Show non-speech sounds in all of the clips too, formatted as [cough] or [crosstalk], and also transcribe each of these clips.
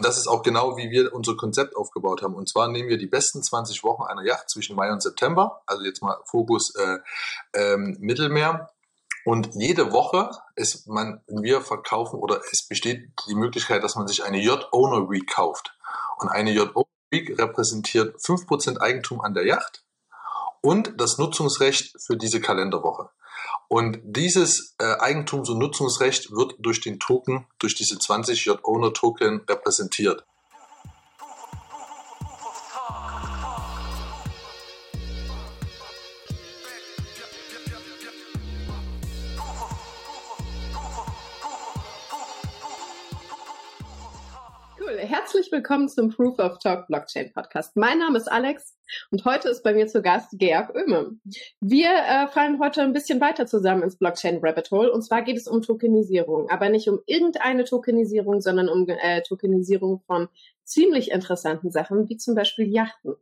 das ist auch genau, wie wir unser Konzept aufgebaut haben. Und zwar nehmen wir die besten 20 Wochen einer Yacht zwischen Mai und September, also jetzt mal Fokus äh, ähm, Mittelmeer. Und jede Woche ist man, wir verkaufen oder es besteht die Möglichkeit, dass man sich eine Yacht-Owner Week kauft. Und eine Yacht-Owner Week repräsentiert 5% Eigentum an der Yacht und das Nutzungsrecht für diese Kalenderwoche. Und dieses äh, Eigentums- und Nutzungsrecht wird durch den Token, durch diese 20 J-Owner-Token repräsentiert. Herzlich willkommen zum Proof of Talk Blockchain Podcast. Mein Name ist Alex und heute ist bei mir zu Gast Georg Oehme. Wir äh, fallen heute ein bisschen weiter zusammen ins Blockchain Rabbit Hole und zwar geht es um Tokenisierung, aber nicht um irgendeine Tokenisierung, sondern um äh, Tokenisierung von ziemlich interessanten Sachen, wie zum Beispiel Yachten.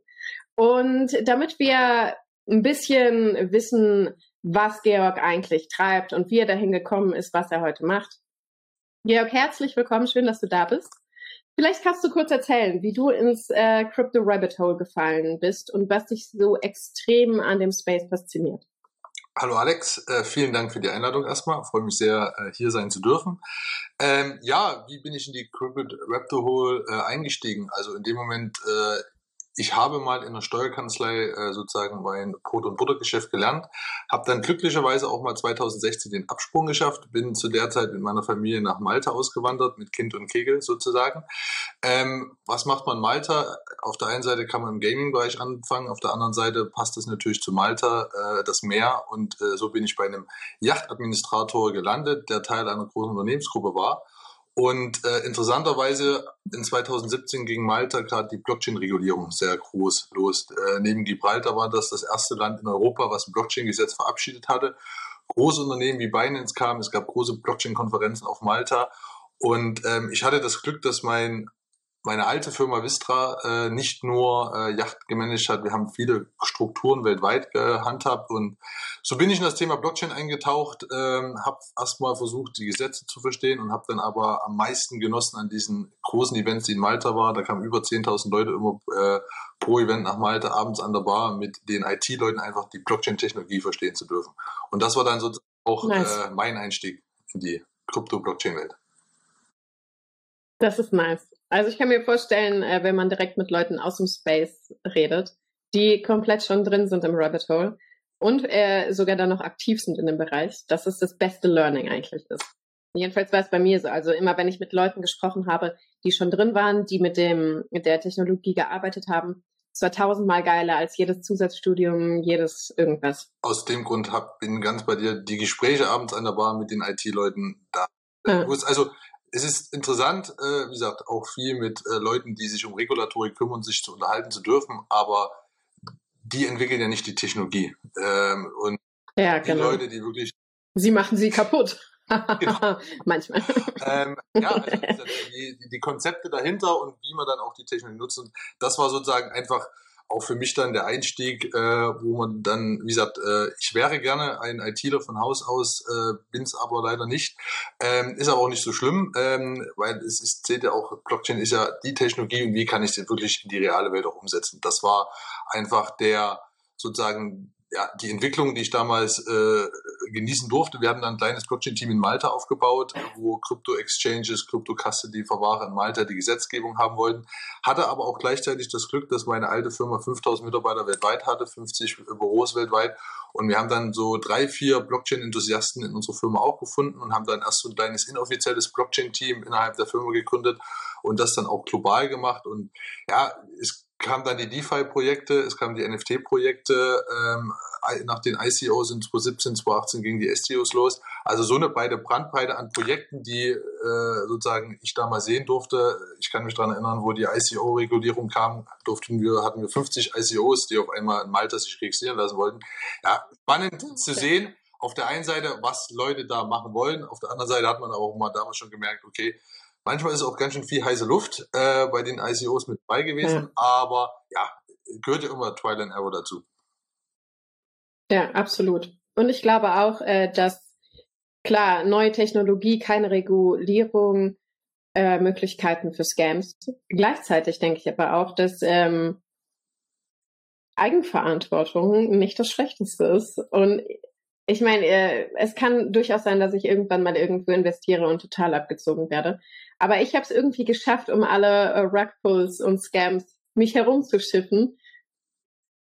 Und damit wir ein bisschen wissen, was Georg eigentlich treibt und wie er dahin gekommen ist, was er heute macht. Georg, herzlich willkommen, schön, dass du da bist. Vielleicht kannst du kurz erzählen, wie du ins äh, Crypto Rabbit Hole gefallen bist und was dich so extrem an dem Space fasziniert. Hallo Alex, äh, vielen Dank für die Einladung erstmal. freue mich sehr, äh, hier sein zu dürfen. Ähm, ja, wie bin ich in die Crypto Rabbit Hole äh, eingestiegen? Also in dem Moment, äh, ich habe mal in der Steuerkanzlei äh, sozusagen mein Brot- und Buttergeschäft gelernt, habe dann glücklicherweise auch mal 2016 den Absprung geschafft, bin zu der Zeit mit meiner Familie nach Malta ausgewandert, mit Kind und Kegel sozusagen. Ähm, was macht man Malta? Auf der einen Seite kann man im Gaming-Bereich anfangen, auf der anderen Seite passt es natürlich zu Malta, äh, das Meer und äh, so bin ich bei einem Yachtadministrator gelandet, der Teil einer großen Unternehmensgruppe war. Und äh, interessanterweise in 2017 ging Malta gerade die Blockchain-Regulierung sehr groß los. Äh, neben Gibraltar war das das erste Land in Europa, was ein Blockchain-Gesetz verabschiedet hatte. Große Unternehmen wie Binance kamen, es gab große Blockchain-Konferenzen auf Malta. Und ähm, ich hatte das Glück, dass mein meine alte Firma Vistra äh, nicht nur äh, Yacht gemanagt hat, wir haben viele Strukturen weltweit gehandhabt und so bin ich in das Thema Blockchain eingetaucht, ähm, habe erstmal versucht, die Gesetze zu verstehen und habe dann aber am meisten genossen an diesen großen Events, die in Malta waren. Da kamen über 10.000 Leute immer äh, pro Event nach Malta abends an der Bar mit den IT-Leuten einfach die Blockchain-Technologie verstehen zu dürfen. Und das war dann sozusagen auch nice. äh, mein Einstieg in die Krypto-Blockchain-Welt. Das ist nice. Also ich kann mir vorstellen, äh, wenn man direkt mit Leuten aus dem Space redet, die komplett schon drin sind im Rabbit Hole und äh, sogar dann noch aktiv sind in dem Bereich, dass es das beste Learning eigentlich ist. Jedenfalls war es bei mir so. Also immer, wenn ich mit Leuten gesprochen habe, die schon drin waren, die mit dem mit der Technologie gearbeitet haben, es war tausendmal geiler als jedes Zusatzstudium, jedes irgendwas. Aus dem Grund hab, bin ganz bei dir die Gespräche abends an der Bar mit den IT-Leuten da. Ja. Also es ist interessant, äh, wie gesagt, auch viel mit äh, Leuten, die sich um Regulatorik kümmern, sich zu unterhalten zu dürfen, aber die entwickeln ja nicht die Technologie. Ähm, und ja, die genau. Leute, die wirklich. Sie machen sie kaputt. genau. [laughs] Manchmal. Ähm, ja, also die, die, Konzepte dahinter und wie man dann auch die Technologie nutzt. Und das war sozusagen einfach auch für mich dann der Einstieg, äh, wo man dann, wie gesagt, äh, ich wäre gerne ein ITler von Haus aus, äh, bin es aber leider nicht. Ähm, ist aber auch nicht so schlimm, ähm, weil es ist, seht ihr auch, Blockchain ist ja die Technologie und wie kann ich sie wirklich in die reale Welt auch umsetzen. Das war einfach der sozusagen ja, die Entwicklung, die ich damals äh, genießen durfte. Wir haben dann ein kleines Blockchain-Team in Malta aufgebaut, wo Crypto-Exchanges, Crypto-Custody-Verwahrer in Malta die Gesetzgebung haben wollten. Hatte aber auch gleichzeitig das Glück, dass meine alte Firma 5000 Mitarbeiter weltweit hatte, 50 Büros weltweit. Und wir haben dann so drei, vier Blockchain-Enthusiasten in unserer Firma auch gefunden und haben dann erst so ein kleines inoffizielles Blockchain-Team innerhalb der Firma gegründet und das dann auch global gemacht. Und ja, es kamen dann die DeFi-Projekte, es kamen die NFT-Projekte, ähm, nach den ICOs in 2017, 2018 gingen die STOs los. Also so eine beide Brandbreite an Projekten, die äh, sozusagen ich da mal sehen durfte. Ich kann mich daran erinnern, wo die ICO-Regulierung kam, durften wir, hatten wir 50 ICOs, die auf einmal in Malta sich registrieren lassen wollten. Ja, spannend zu sehen. Auf der einen Seite, was Leute da machen wollen. Auf der anderen Seite hat man auch mal damals schon gemerkt, okay, Manchmal ist auch ganz schön viel heiße Luft äh, bei den ICOs mit bei gewesen, ja. aber ja, gehört ja immer Trial and Error dazu. Ja, absolut. Und ich glaube auch, äh, dass klar, neue Technologie, keine Regulierung äh, Möglichkeiten für Scams. Gleichzeitig denke ich aber auch, dass ähm, Eigenverantwortung nicht das Schlechteste ist. Und ich meine, äh, es kann durchaus sein, dass ich irgendwann mal irgendwo investiere und total abgezogen werde. Aber ich habe es irgendwie geschafft, um alle äh, Rugpulls und Scams mich herumzuschiffen.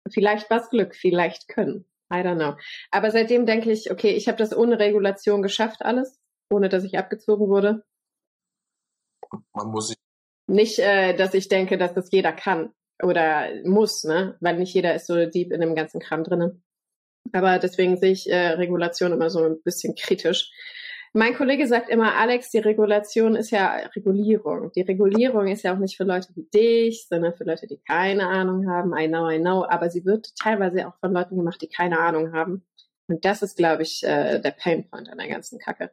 Vielleicht was Glück, vielleicht können. I don't know. Aber seitdem denke ich, okay, ich habe das ohne Regulation geschafft, alles, ohne dass ich abgezogen wurde. Man muss sich. Nicht, äh, dass ich denke, dass das jeder kann oder muss, ne? Weil nicht jeder ist so deep in dem ganzen Kram drinnen. Aber deswegen sehe ich äh, Regulation immer so ein bisschen kritisch. Mein Kollege sagt immer, Alex, die Regulation ist ja Regulierung. Die Regulierung ist ja auch nicht für Leute wie dich, sondern für Leute, die keine Ahnung haben. I know, I know. Aber sie wird teilweise auch von Leuten gemacht, die keine Ahnung haben. Und das ist, glaube ich, äh, der Painpoint an der ganzen Kacke.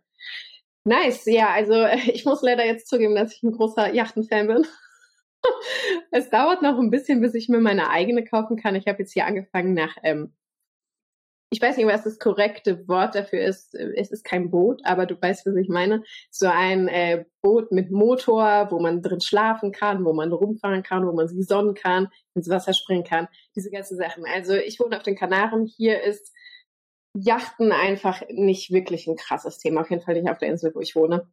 Nice, ja, also [laughs] ich muss leider jetzt zugeben, dass ich ein großer Yachtenfan bin. [laughs] es dauert noch ein bisschen, bis ich mir meine eigene kaufen kann. Ich habe jetzt hier angefangen nach ähm, ich weiß nicht, was das korrekte Wort dafür ist. Es ist kein Boot, aber du weißt, was ich meine. So ein äh, Boot mit Motor, wo man drin schlafen kann, wo man rumfahren kann, wo man sich sonnen kann, ins Wasser springen kann. Diese ganzen Sachen. Also ich wohne auf den Kanaren. Hier ist Yachten einfach nicht wirklich ein krasses Thema. Auf jeden Fall nicht auf der Insel, wo ich wohne.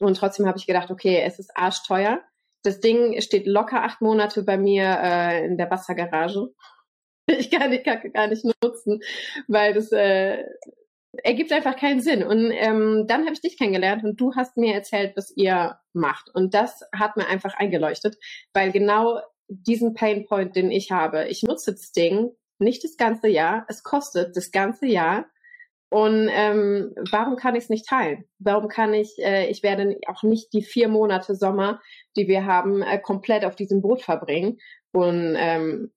Und trotzdem habe ich gedacht, okay, es ist arschteuer. Das Ding steht locker acht Monate bei mir äh, in der Wassergarage. [laughs] ich kann die Kacke gar nicht nutzen, weil das äh, ergibt einfach keinen Sinn. Und ähm, dann habe ich dich kennengelernt und du hast mir erzählt, was ihr macht. Und das hat mir einfach eingeleuchtet, weil genau diesen Painpoint, den ich habe, ich nutze das Ding nicht das ganze Jahr, es kostet das ganze Jahr. Und ähm, warum kann ich es nicht teilen? Warum kann ich, äh, ich werde auch nicht die vier Monate Sommer, die wir haben, äh, komplett auf diesem Boot verbringen. Und ähm,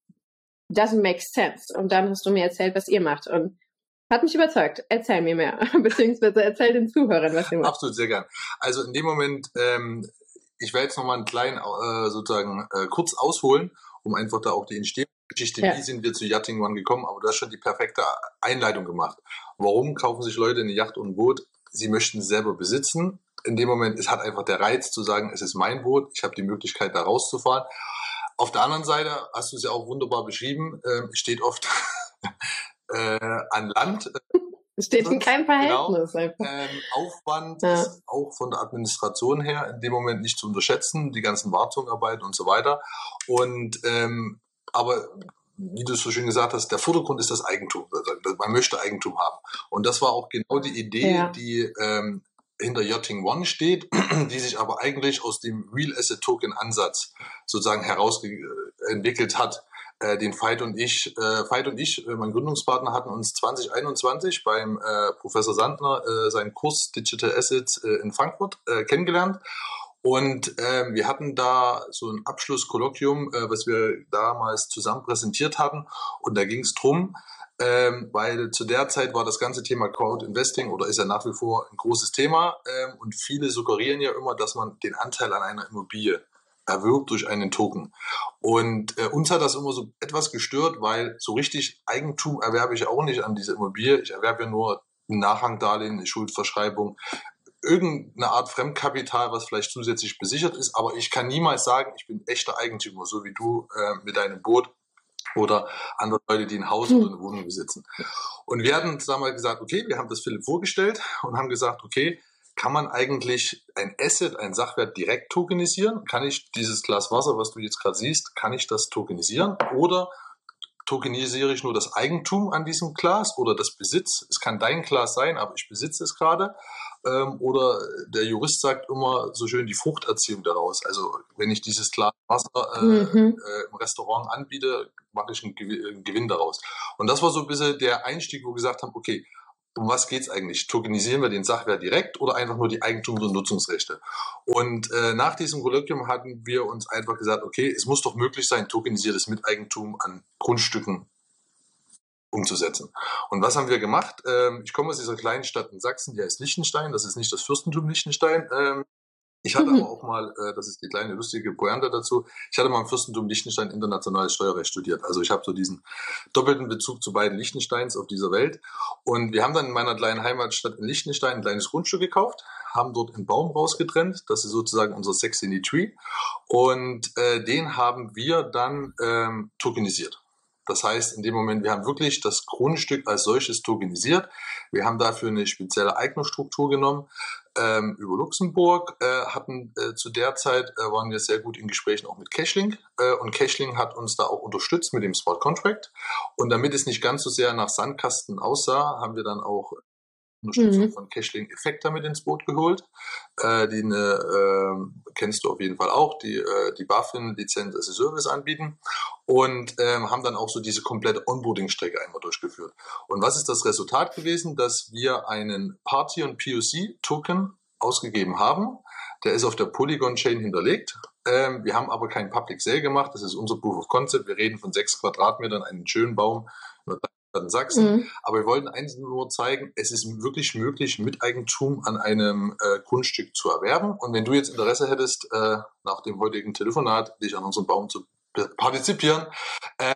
doesn't make sense. Und dann hast du mir erzählt, was ihr macht. Und hat mich überzeugt. Erzähl mir mehr. [laughs] Beziehungsweise erzähl den Zuhörern, was ihr macht. Absolut, sehr gern. Also in dem Moment, ähm, ich werde jetzt nochmal einen kleinen, äh, sozusagen, äh, kurz ausholen, um einfach da auch die Entstehungsgeschichte, ja. wie sind wir zu Yachting One gekommen, aber du hast schon die perfekte Einleitung gemacht. Warum kaufen sich Leute eine Yacht und ein Boot? Sie möchten selber besitzen. In dem Moment, es hat einfach der Reiz zu sagen, es ist mein Boot, ich habe die Möglichkeit, da rauszufahren. Auf der anderen Seite, hast du es ja auch wunderbar beschrieben, äh, steht oft [laughs] äh, an Land. Äh, steht in keinem genau. Verhältnis. Genau, ähm, Aufwand ja. ist auch von der Administration her in dem Moment nicht zu unterschätzen, die ganzen Wartungsarbeiten und so weiter. Und ähm, aber wie du es so schön gesagt hast, der Vordergrund ist das Eigentum. Also, man möchte Eigentum haben. Und das war auch genau die Idee, ja. die ähm, hinter Yachting One steht, [clears throat] die sich aber eigentlich aus dem Real Asset Token Ansatz sozusagen herausentwickelt hat. Äh, den Veit und ich, äh, Veit und ich, äh, mein Gründungspartner, hatten uns 2021 beim äh, Professor Sandner äh, seinen Kurs Digital Assets äh, in Frankfurt äh, kennengelernt. Und äh, wir hatten da so ein Abschlusskolloquium, was wir damals zusammen präsentiert hatten. Und da ging es drum, ähm, weil zu der Zeit war das ganze Thema Crowd Investing oder ist ja nach wie vor ein großes Thema ähm, und viele suggerieren ja immer, dass man den Anteil an einer Immobilie erwirbt durch einen Token. Und äh, uns hat das immer so etwas gestört, weil so richtig Eigentum erwerbe ich auch nicht an dieser Immobilie. Ich erwerbe ja nur ein Nachrangdarlehen, eine Schuldverschreibung, irgendeine Art Fremdkapital, was vielleicht zusätzlich besichert ist, aber ich kann niemals sagen, ich bin echter Eigentümer, so wie du äh, mit deinem Boot oder andere Leute, die ein Haus oder eine Wohnung besitzen. Und wir hatten damals gesagt, okay, wir haben das Philipp vorgestellt und haben gesagt, okay, kann man eigentlich ein Asset, ein Sachwert direkt tokenisieren? Kann ich dieses Glas Wasser, was du jetzt gerade siehst, kann ich das tokenisieren? Oder tokenisiere ich nur das Eigentum an diesem Glas oder das Besitz? Es kann dein Glas sein, aber ich besitze es gerade. Ähm, oder der Jurist sagt immer so schön die Fruchterziehung daraus. Also wenn ich dieses Glas Wasser äh, mhm. äh, im Restaurant anbiete, mache ich einen, einen Gewinn daraus. Und das war so ein bisschen der Einstieg, wo wir gesagt haben, okay, um was geht's eigentlich? Tokenisieren wir den Sachwert direkt oder einfach nur die Eigentums- und Nutzungsrechte? Und äh, nach diesem Kolloquium hatten wir uns einfach gesagt, okay, es muss doch möglich sein, tokenisiertes Miteigentum an Grundstücken umzusetzen. Und was haben wir gemacht? Ähm, ich komme aus dieser kleinen Stadt in Sachsen, die heißt Liechtenstein. Das ist nicht das Fürstentum Liechtenstein. Ähm, ich hatte mhm. aber auch mal, äh, das ist die kleine lustige Pointe dazu, ich hatte mal im Fürstentum Liechtenstein internationales Steuerrecht studiert. Also ich habe so diesen doppelten Bezug zu beiden Liechtensteins auf dieser Welt. Und wir haben dann in meiner kleinen Heimatstadt in Liechtenstein ein kleines Grundstück gekauft, haben dort einen Baum rausgetrennt. Das ist sozusagen unser Sex in the Tree. Und äh, den haben wir dann ähm, tokenisiert. Das heißt, in dem Moment, wir haben wirklich das Grundstück als solches tokenisiert. Wir haben dafür eine spezielle Eignungsstruktur genommen ähm, über Luxemburg, äh, hatten äh, zu der Zeit, äh, waren wir sehr gut in Gesprächen auch mit Cashling äh, und Cashling hat uns da auch unterstützt mit dem Smart Contract. Und damit es nicht ganz so sehr nach Sandkasten aussah, haben wir dann auch Unterstützung mhm. von Cashling Effekter mit ins Boot geholt. Äh, die eine, äh, kennst du auf jeden Fall auch, die äh, die BaFin-Lizenz als Service anbieten und ähm, haben dann auch so diese komplette Onboarding-Strecke einmal durchgeführt. Und was ist das Resultat gewesen? Dass wir einen Party- und POC-Token ausgegeben haben. Der ist auf der Polygon-Chain hinterlegt. Ähm, wir haben aber kein Public Sale gemacht. Das ist unser Proof of Concept. Wir reden von sechs Quadratmetern, einen schönen Baum, in Sachsen. Mhm. Aber wir wollten eins nur zeigen, es ist wirklich möglich, Miteigentum an einem äh, Grundstück zu erwerben. Und wenn du jetzt Interesse hättest, äh, nach dem heutigen Telefonat, dich an unserem Baum zu partizipieren, äh,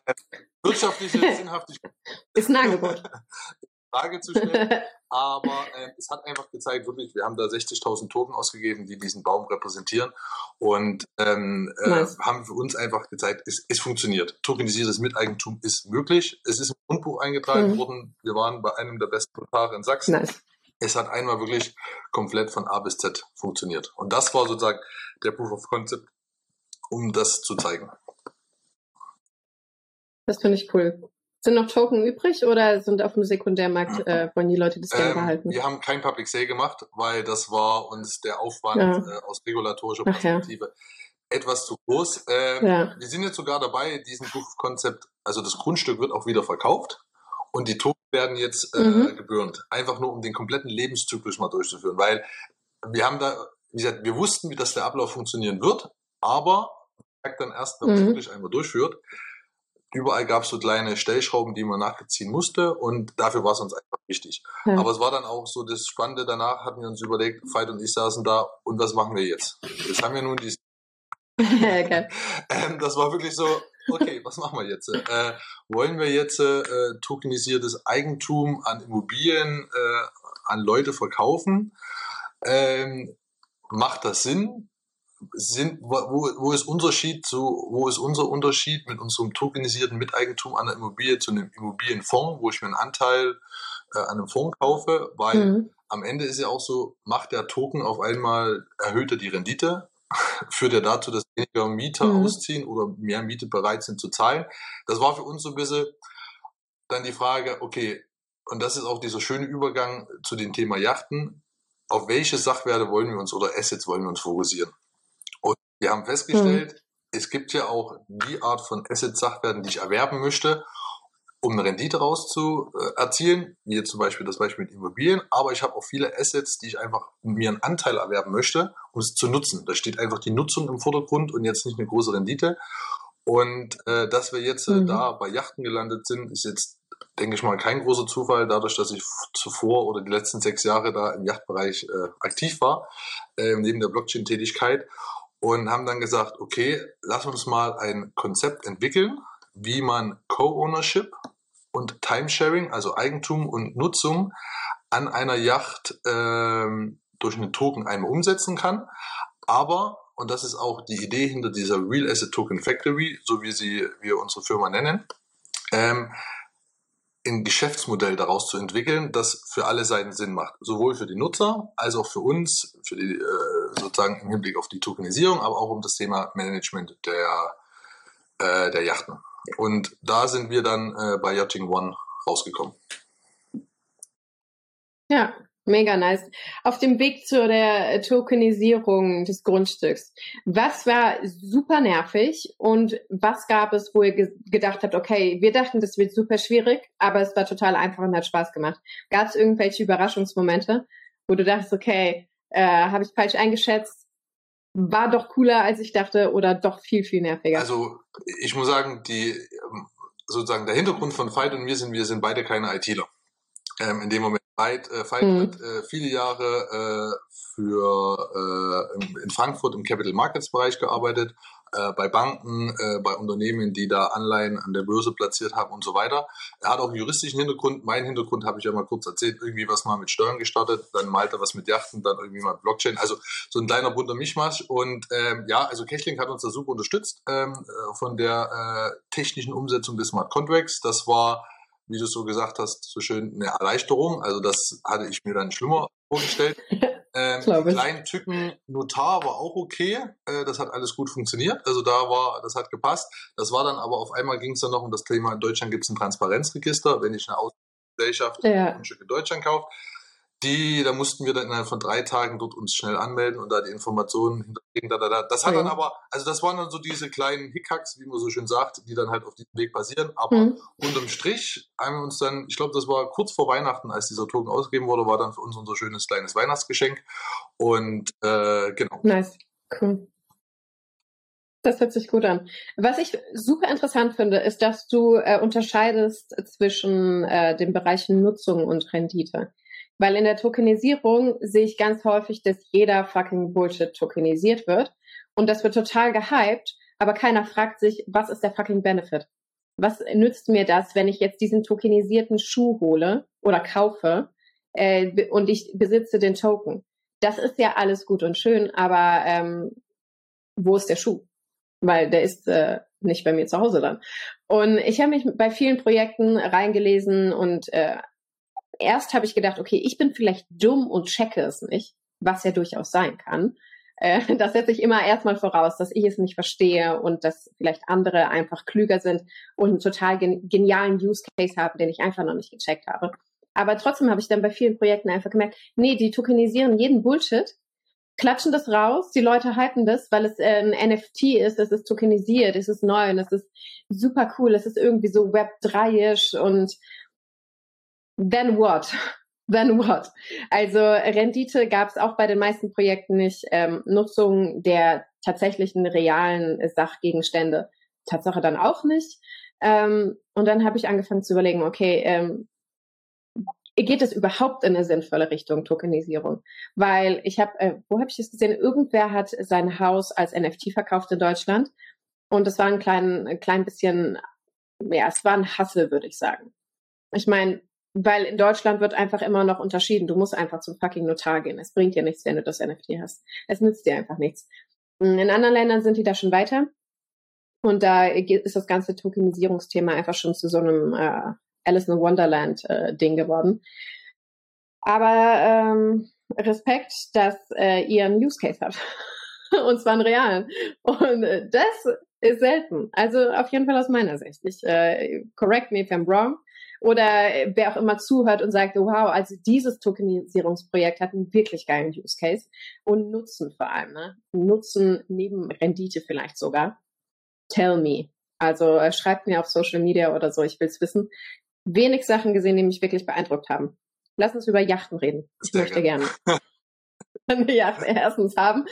wirtschaftliche [laughs] Sinnhaftigkeit. Ist ein Angebot. [laughs] Frage zu stellen. [laughs] Aber äh, es hat einfach gezeigt, wirklich, wir haben da 60.000 Token ausgegeben, die diesen Baum repräsentieren und ähm, äh, nice. haben für uns einfach gezeigt, es, es funktioniert. Tokenisiertes Miteigentum ist möglich. Es ist im Grundbuch eingetragen mhm. worden. Wir waren bei einem der besten Notare in Sachsen. Nice. Es hat einmal wirklich komplett von A bis Z funktioniert. Und das war sozusagen der Proof of Concept, um das zu zeigen. Das finde ich cool. Sind noch Token übrig oder sind auf dem Sekundärmarkt, äh, wollen die Leute das gerne ähm, behalten? Wir haben kein Public Sale gemacht, weil das war uns der Aufwand ja. äh, aus regulatorischer Perspektive ja. etwas zu groß. Ähm, ja. Wir sind jetzt sogar dabei, diesen Konzept, also das Grundstück wird auch wieder verkauft und die Token werden jetzt äh, mhm. gebührend. Einfach nur, um den kompletten Lebenszyklus mal durchzuführen, weil wir haben da, wie gesagt, wir wussten, wie das der Ablauf funktionieren wird, aber dann erst, wenn man es mhm. wirklich einmal durchführt, überall gab es so kleine Stellschrauben, die man nachziehen musste und dafür war es uns einfach wichtig. Ja. Aber es war dann auch so das Spannende danach, hatten wir uns überlegt, Veit und ich saßen da und was machen wir jetzt? Jetzt haben wir nun die okay. [laughs] ähm, das war wirklich so, okay, was machen wir jetzt? Äh, wollen wir jetzt äh, tokenisiertes Eigentum an Immobilien äh, an Leute verkaufen? Ähm, macht das Sinn? Sind, wo, wo ist Unterschied zu, wo ist unser Unterschied mit unserem tokenisierten Miteigentum an der Immobilie zu einem Immobilienfonds, wo ich mir einen Anteil äh, an einem Fonds kaufe, weil mhm. am Ende ist ja auch so, macht der Token auf einmal, erhöht er die Rendite, [laughs] führt er dazu, dass weniger Mieter mhm. ausziehen oder mehr Miete bereit sind zu zahlen. Das war für uns so ein bisschen dann die Frage, okay, und das ist auch dieser schöne Übergang zu dem Thema Yachten. Auf welche Sachwerte wollen wir uns oder Assets wollen wir uns fokussieren? Wir haben festgestellt, mhm. es gibt ja auch die Art von Asset-Sachwerten, die ich erwerben möchte, um eine Rendite rauszuerzielen, wie jetzt zum Beispiel das Beispiel mit Immobilien, aber ich habe auch viele Assets, die ich einfach mir einen Anteil erwerben möchte, um es zu nutzen. Da steht einfach die Nutzung im Vordergrund und jetzt nicht eine große Rendite. Und äh, dass wir jetzt äh, mhm. da bei Yachten gelandet sind, ist jetzt, denke ich mal, kein großer Zufall, dadurch, dass ich zuvor oder die letzten sechs Jahre da im Yachtbereich äh, aktiv war, äh, neben der Blockchain-Tätigkeit und haben dann gesagt, okay, lass uns mal ein Konzept entwickeln, wie man Co-Ownership und Timesharing, also Eigentum und Nutzung an einer Yacht ähm, durch einen Token einmal umsetzen kann. Aber, und das ist auch die Idee hinter dieser Real Asset Token Factory, so wie sie wir unsere Firma nennen, ähm, ein Geschäftsmodell daraus zu entwickeln, das für alle Seiten Sinn macht. Sowohl für die Nutzer als auch für uns, für die, äh, sozusagen im Hinblick auf die Tokenisierung, aber auch um das Thema Management der, äh, der Yachten. Und da sind wir dann äh, bei Yachting One rausgekommen. Ja, Mega nice. Auf dem Weg zu der Tokenisierung des Grundstücks. Was war super nervig und was gab es, wo ihr ge gedacht habt, okay, wir dachten, das wird super schwierig, aber es war total einfach und hat Spaß gemacht. Gab es irgendwelche Überraschungsmomente, wo du dachtest, okay, äh, habe ich falsch eingeschätzt, war doch cooler, als ich dachte oder doch viel, viel nerviger? Also ich muss sagen, die sozusagen der Hintergrund von Fight und mir sind, wir sind beide keine ITler. Ähm, in dem Moment Veit, äh, Veit mhm. hat äh, viele Jahre äh, für äh, in Frankfurt im Capital Markets Bereich gearbeitet, äh, bei Banken, äh, bei Unternehmen, die da Anleihen an der Börse platziert haben und so weiter. Er hat auch einen juristischen Hintergrund. Mein Hintergrund habe ich ja mal kurz erzählt, irgendwie was mal mit Steuern gestartet, dann malte was mit Yachten, dann irgendwie mal Blockchain. Also so ein kleiner bunter Mischmasch. Und ähm, ja, also Kechling hat uns da super unterstützt ähm, äh, von der äh, technischen Umsetzung des Smart Contracts. Das war wie du so gesagt hast, so schön eine Erleichterung. Also das hatte ich mir dann schlimmer vorgestellt. [laughs] Ähm, die kleinen Tücken Notar war auch okay. Äh, das hat alles gut funktioniert. Also da war, das hat gepasst. Das war dann aber auf einmal ging es dann noch um das Thema, in Deutschland gibt es ein Transparenzregister. Wenn ich eine Ausgesellschaft ja. Grundstücke in Deutschland kaufe, die, da mussten wir dann innerhalb von drei Tagen dort uns schnell anmelden und da die Informationen hinterlegen. Da, da, da. Das hat dann aber, also das waren dann so diese kleinen Hickhacks, wie man so schön sagt, die dann halt auf diesem Weg passieren. Aber mhm. unterm Strich haben wir uns dann, ich glaube, das war kurz vor Weihnachten, als dieser Token ausgegeben wurde, war dann für uns unser schönes kleines Weihnachtsgeschenk. Und äh, genau. Nice, cool. Das hört sich gut an. Was ich super interessant finde, ist, dass du äh, unterscheidest zwischen äh, den Bereichen Nutzung und Rendite. Weil in der Tokenisierung sehe ich ganz häufig, dass jeder fucking Bullshit tokenisiert wird. Und das wird total gehypt, aber keiner fragt sich, was ist der fucking Benefit? Was nützt mir das, wenn ich jetzt diesen tokenisierten Schuh hole oder kaufe äh, und ich besitze den Token? Das ist ja alles gut und schön, aber ähm, wo ist der Schuh? Weil der ist äh, nicht bei mir zu Hause dann. Und ich habe mich bei vielen Projekten reingelesen und äh, erst habe ich gedacht, okay, ich bin vielleicht dumm und checke es nicht, was ja durchaus sein kann. Äh, [laughs] das setze ich immer erstmal voraus, dass ich es nicht verstehe und dass vielleicht andere einfach klüger sind und einen total genialen Use Case haben, den ich einfach noch nicht gecheckt habe. Aber trotzdem habe ich dann bei vielen Projekten einfach gemerkt, nee, die tokenisieren jeden Bullshit, klatschen das raus, die Leute halten das, weil es äh, ein NFT ist, es ist tokenisiert, es ist neu und es ist super cool, es ist irgendwie so Web 3isch und then what? [laughs] Then what? Also Rendite gab es auch bei den meisten Projekten nicht. Ähm, Nutzung der tatsächlichen realen Sachgegenstände Tatsache dann auch nicht. Ähm, und dann habe ich angefangen zu überlegen, okay, ähm, geht es überhaupt in eine sinnvolle Richtung Tokenisierung? Weil ich habe, äh, wo habe ich das gesehen? Irgendwer hat sein Haus als NFT verkauft in Deutschland und es war ein klein, ein klein bisschen, ja, es war ein Hassel, würde ich sagen. Ich meine, weil in Deutschland wird einfach immer noch unterschieden. Du musst einfach zum fucking Notar gehen. Es bringt dir nichts, wenn du das NFT hast. Es nützt dir einfach nichts. In anderen Ländern sind die da schon weiter. Und da ist das ganze Tokenisierungsthema einfach schon zu so einem äh, Alice in Wonderland äh, Ding geworden. Aber ähm, Respekt, dass äh, ihr einen Use Case habt. [laughs] Und zwar einen realen. Und äh, das ist selten. Also auf jeden Fall aus meiner Sicht. Ich, äh, correct me if I'm wrong oder wer auch immer zuhört und sagt, wow, also dieses Tokenisierungsprojekt hat einen wirklich geilen Use Case und Nutzen vor allem, ne? Nutzen neben Rendite vielleicht sogar. Tell me. Also äh, schreibt mir auf Social Media oder so, ich will's wissen. Wenig Sachen gesehen, die mich wirklich beeindruckt haben. Lass uns über Yachten reden. Ich Sehr möchte gerne. [laughs] [laughs] ja, erstens haben.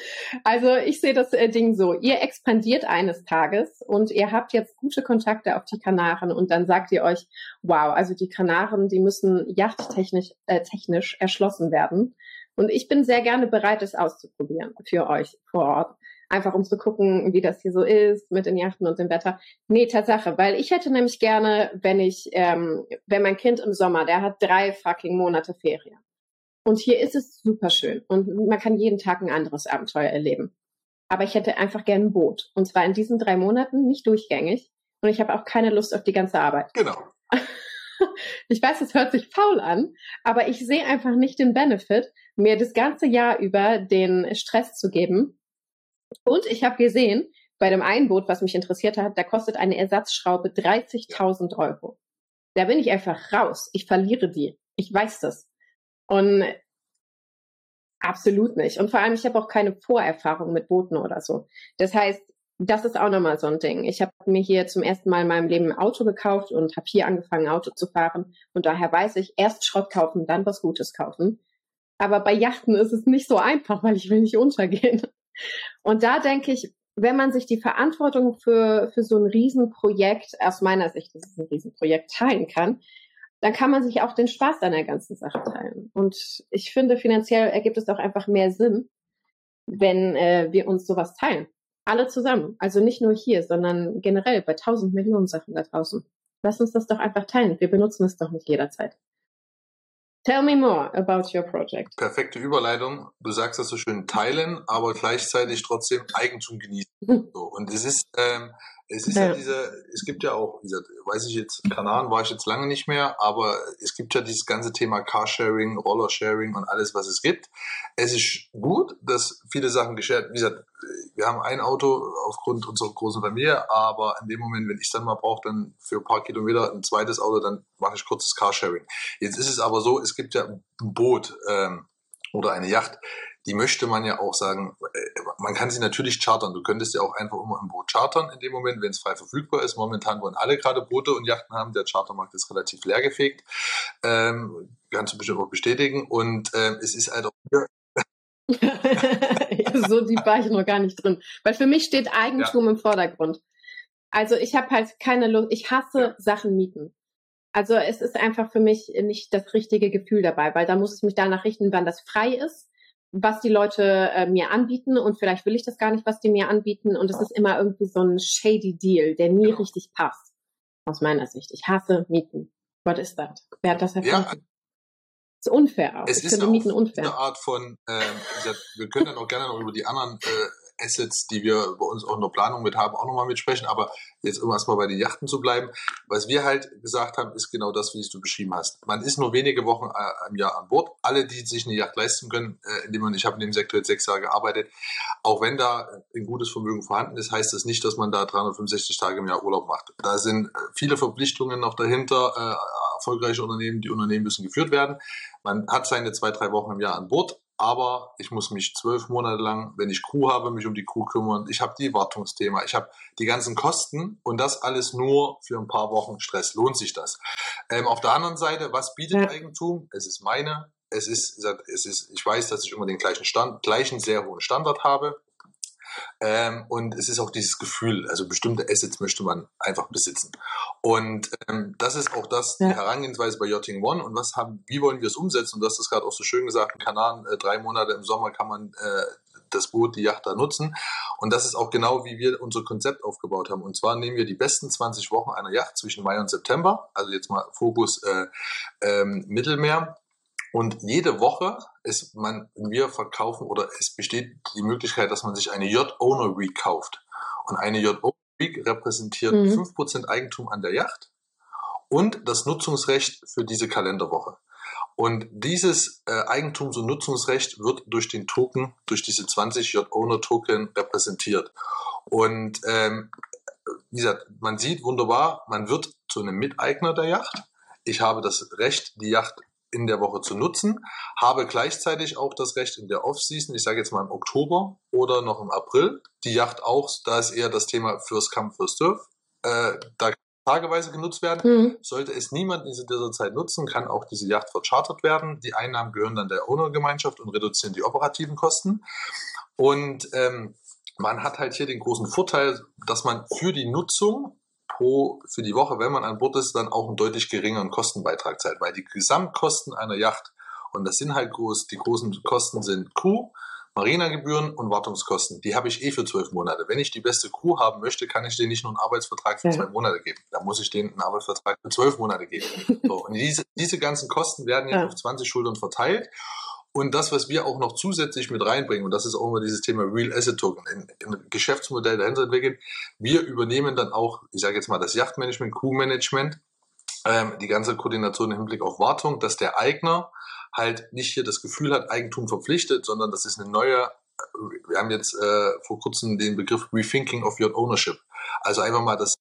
Also ich sehe das äh, Ding so, ihr expandiert eines Tages und ihr habt jetzt gute Kontakte auf die Kanaren und dann sagt ihr euch, wow, also die Kanaren, die müssen yachttechnisch äh, technisch erschlossen werden. Und ich bin sehr gerne bereit, es auszuprobieren für euch vor Ort. Einfach um zu gucken, wie das hier so ist mit den Yachten und dem Wetter. Nee, Tatsache, weil ich hätte nämlich gerne, wenn ich, ähm, wenn mein Kind im Sommer, der hat drei fucking Monate Ferien. Und hier ist es super schön und man kann jeden Tag ein anderes Abenteuer erleben. Aber ich hätte einfach gern ein Boot. Und zwar in diesen drei Monaten nicht durchgängig. Und ich habe auch keine Lust auf die ganze Arbeit. Genau. [laughs] ich weiß, es hört sich faul an, aber ich sehe einfach nicht den Benefit, mir das ganze Jahr über den Stress zu geben. Und ich habe gesehen, bei dem einen Boot, was mich interessiert hat, da kostet eine Ersatzschraube 30.000 Euro. Da bin ich einfach raus. Ich verliere die. Ich weiß das. Und absolut nicht. Und vor allem, ich habe auch keine Vorerfahrung mit Booten oder so. Das heißt, das ist auch nochmal so ein Ding. Ich habe mir hier zum ersten Mal in meinem Leben ein Auto gekauft und habe hier angefangen, Auto zu fahren. Und daher weiß ich, erst Schrott kaufen, dann was Gutes kaufen. Aber bei Yachten ist es nicht so einfach, weil ich will nicht untergehen. Und da denke ich, wenn man sich die Verantwortung für, für so ein Riesenprojekt, aus meiner Sicht, das ist ein Riesenprojekt, teilen kann, dann kann man sich auch den Spaß an der ganzen Sache teilen. Und ich finde, finanziell ergibt es auch einfach mehr Sinn, wenn äh, wir uns sowas teilen. Alle zusammen. Also nicht nur hier, sondern generell bei tausend Millionen Sachen da draußen. Lass uns das doch einfach teilen. Wir benutzen es doch nicht jederzeit. Tell me more about your project. Perfekte Überleitung. Du sagst das so schön teilen, aber gleichzeitig trotzdem Eigentum genießen. [laughs] So, und es ist, ähm, es ist ja. ja diese, es gibt ja auch, wie gesagt, weiß ich jetzt, Kanaren war ich jetzt lange nicht mehr, aber es gibt ja dieses ganze Thema Carsharing, Rollersharing und alles, was es gibt. Es ist gut, dass viele Sachen geshared, wie gesagt, wir haben ein Auto aufgrund unserer großen Familie, aber in dem Moment, wenn ich dann mal brauche, dann für ein paar Kilometer ein zweites Auto, dann mache ich kurzes Carsharing. Jetzt ist es aber so, es gibt ja ein Boot ähm, oder eine Yacht, die möchte man ja auch sagen, äh, man kann sie natürlich chartern. Du könntest ja auch einfach immer ein Boot chartern in dem Moment, wenn es frei verfügbar ist. Momentan wollen alle gerade Boote und Yachten haben. Der Chartermarkt ist relativ leergefegt. Ähm, kannst du bestimmt auch bestätigen. Und ähm, es ist halt auch hier [laughs] so die war ich noch gar nicht drin. Weil für mich steht Eigentum ja. im Vordergrund. Also ich habe halt keine Lust, ich hasse ja. Sachen mieten. Also es ist einfach für mich nicht das richtige Gefühl dabei, weil da muss ich mich danach richten, wann das frei ist was die Leute äh, mir anbieten und vielleicht will ich das gar nicht, was die mir anbieten und es ist immer irgendwie so ein shady Deal, der nie richtig passt. Aus meiner Sicht. Ich hasse Mieten. What is that? Wer hat das erfunden? Ja, ist unfair auch. Es ich ist finde Mieten unfair. eine Art von, ähm, wir können dann auch gerne noch über die anderen äh, Assets, die wir bei uns auch in der Planung mit haben, auch nochmal mitsprechen. Aber jetzt um erstmal bei den Yachten zu bleiben. Was wir halt gesagt haben, ist genau das, wie du beschrieben hast. Man ist nur wenige Wochen äh, im Jahr an Bord. Alle, die sich eine Yacht leisten können, äh, indem man, ich habe in dem Sektor jetzt sechs Jahre gearbeitet, auch wenn da ein gutes Vermögen vorhanden ist, heißt das nicht, dass man da 365 Tage im Jahr Urlaub macht. Da sind äh, viele Verpflichtungen noch dahinter. Äh, erfolgreiche Unternehmen, die Unternehmen müssen geführt werden. Man hat seine zwei, drei Wochen im Jahr an Bord aber ich muss mich zwölf Monate lang, wenn ich Crew habe, mich um die Crew kümmern. Ich habe die Wartungsthema, ich habe die ganzen Kosten und das alles nur für ein paar Wochen Stress. Lohnt sich das? Ähm, auf der anderen Seite, was bietet. Eigentum? Es ist meine. Es ist, es ist, ich weiß, dass ich immer den gleichen Stand, gleichen sehr hohen Standard habe. Ähm, und es ist auch dieses Gefühl, also bestimmte Assets möchte man einfach besitzen. Und ähm, das ist auch das, ja. die Herangehensweise bei Yachting One. Und was haben, wie wollen wir es umsetzen? Und du hast es gerade auch so schön gesagt, in Kanaren, äh, drei Monate im Sommer kann man äh, das Boot, die Yacht da nutzen. Und das ist auch genau, wie wir unser Konzept aufgebaut haben. Und zwar nehmen wir die besten 20 Wochen einer Yacht zwischen Mai und September, also jetzt mal Fokus äh, ähm, Mittelmeer, und jede Woche ist man, wir verkaufen oder es besteht die Möglichkeit, dass man sich eine Yacht-Owner Week kauft. Und eine Yacht-Owner Week repräsentiert mhm. 5% Eigentum an der Yacht und das Nutzungsrecht für diese Kalenderwoche. Und dieses äh, Eigentums- und Nutzungsrecht wird durch den Token, durch diese 20 Yacht-Owner-Token repräsentiert. Und ähm, wie gesagt, man sieht wunderbar, man wird zu einem Miteigner der Yacht. Ich habe das Recht, die Yacht in der Woche zu nutzen, habe gleichzeitig auch das Recht in der Off-Season, ich sage jetzt mal im Oktober oder noch im April, die Yacht auch, da ist eher das Thema First Come, First Serve, äh, da tageweise genutzt werden. Mhm. Sollte es niemand in dieser Zeit nutzen, kann auch diese Yacht verchartert werden. Die Einnahmen gehören dann der Owner-Gemeinschaft und reduzieren die operativen Kosten. Und ähm, man hat halt hier den großen Vorteil, dass man für die Nutzung pro für die Woche, wenn man an Bord ist, dann auch einen deutlich geringeren Kostenbeitrag zahlt, weil die Gesamtkosten einer Yacht, und das sind halt groß, die großen Kosten sind Crew, Marinegebühren und Wartungskosten. Die habe ich eh für zwölf Monate. Wenn ich die beste Crew haben möchte, kann ich denen nicht nur einen Arbeitsvertrag für ja. zwei Monate geben. Da muss ich denen einen Arbeitsvertrag für zwölf Monate geben. So, und diese, diese ganzen Kosten werden jetzt ja. auf 20 Schultern verteilt. Und das, was wir auch noch zusätzlich mit reinbringen, und das ist auch immer dieses Thema Real Asset Token, ein, ein Geschäftsmodell dahinter entwickeln. Wir übernehmen dann auch, ich sage jetzt mal, das Yachtmanagement, Crew-Management, ähm, die ganze Koordination im Hinblick auf Wartung, dass der Eigner halt nicht hier das Gefühl hat, Eigentum verpflichtet, sondern das ist eine neue, wir haben jetzt äh, vor kurzem den Begriff Rethinking of Your Ownership. Also einfach mal das,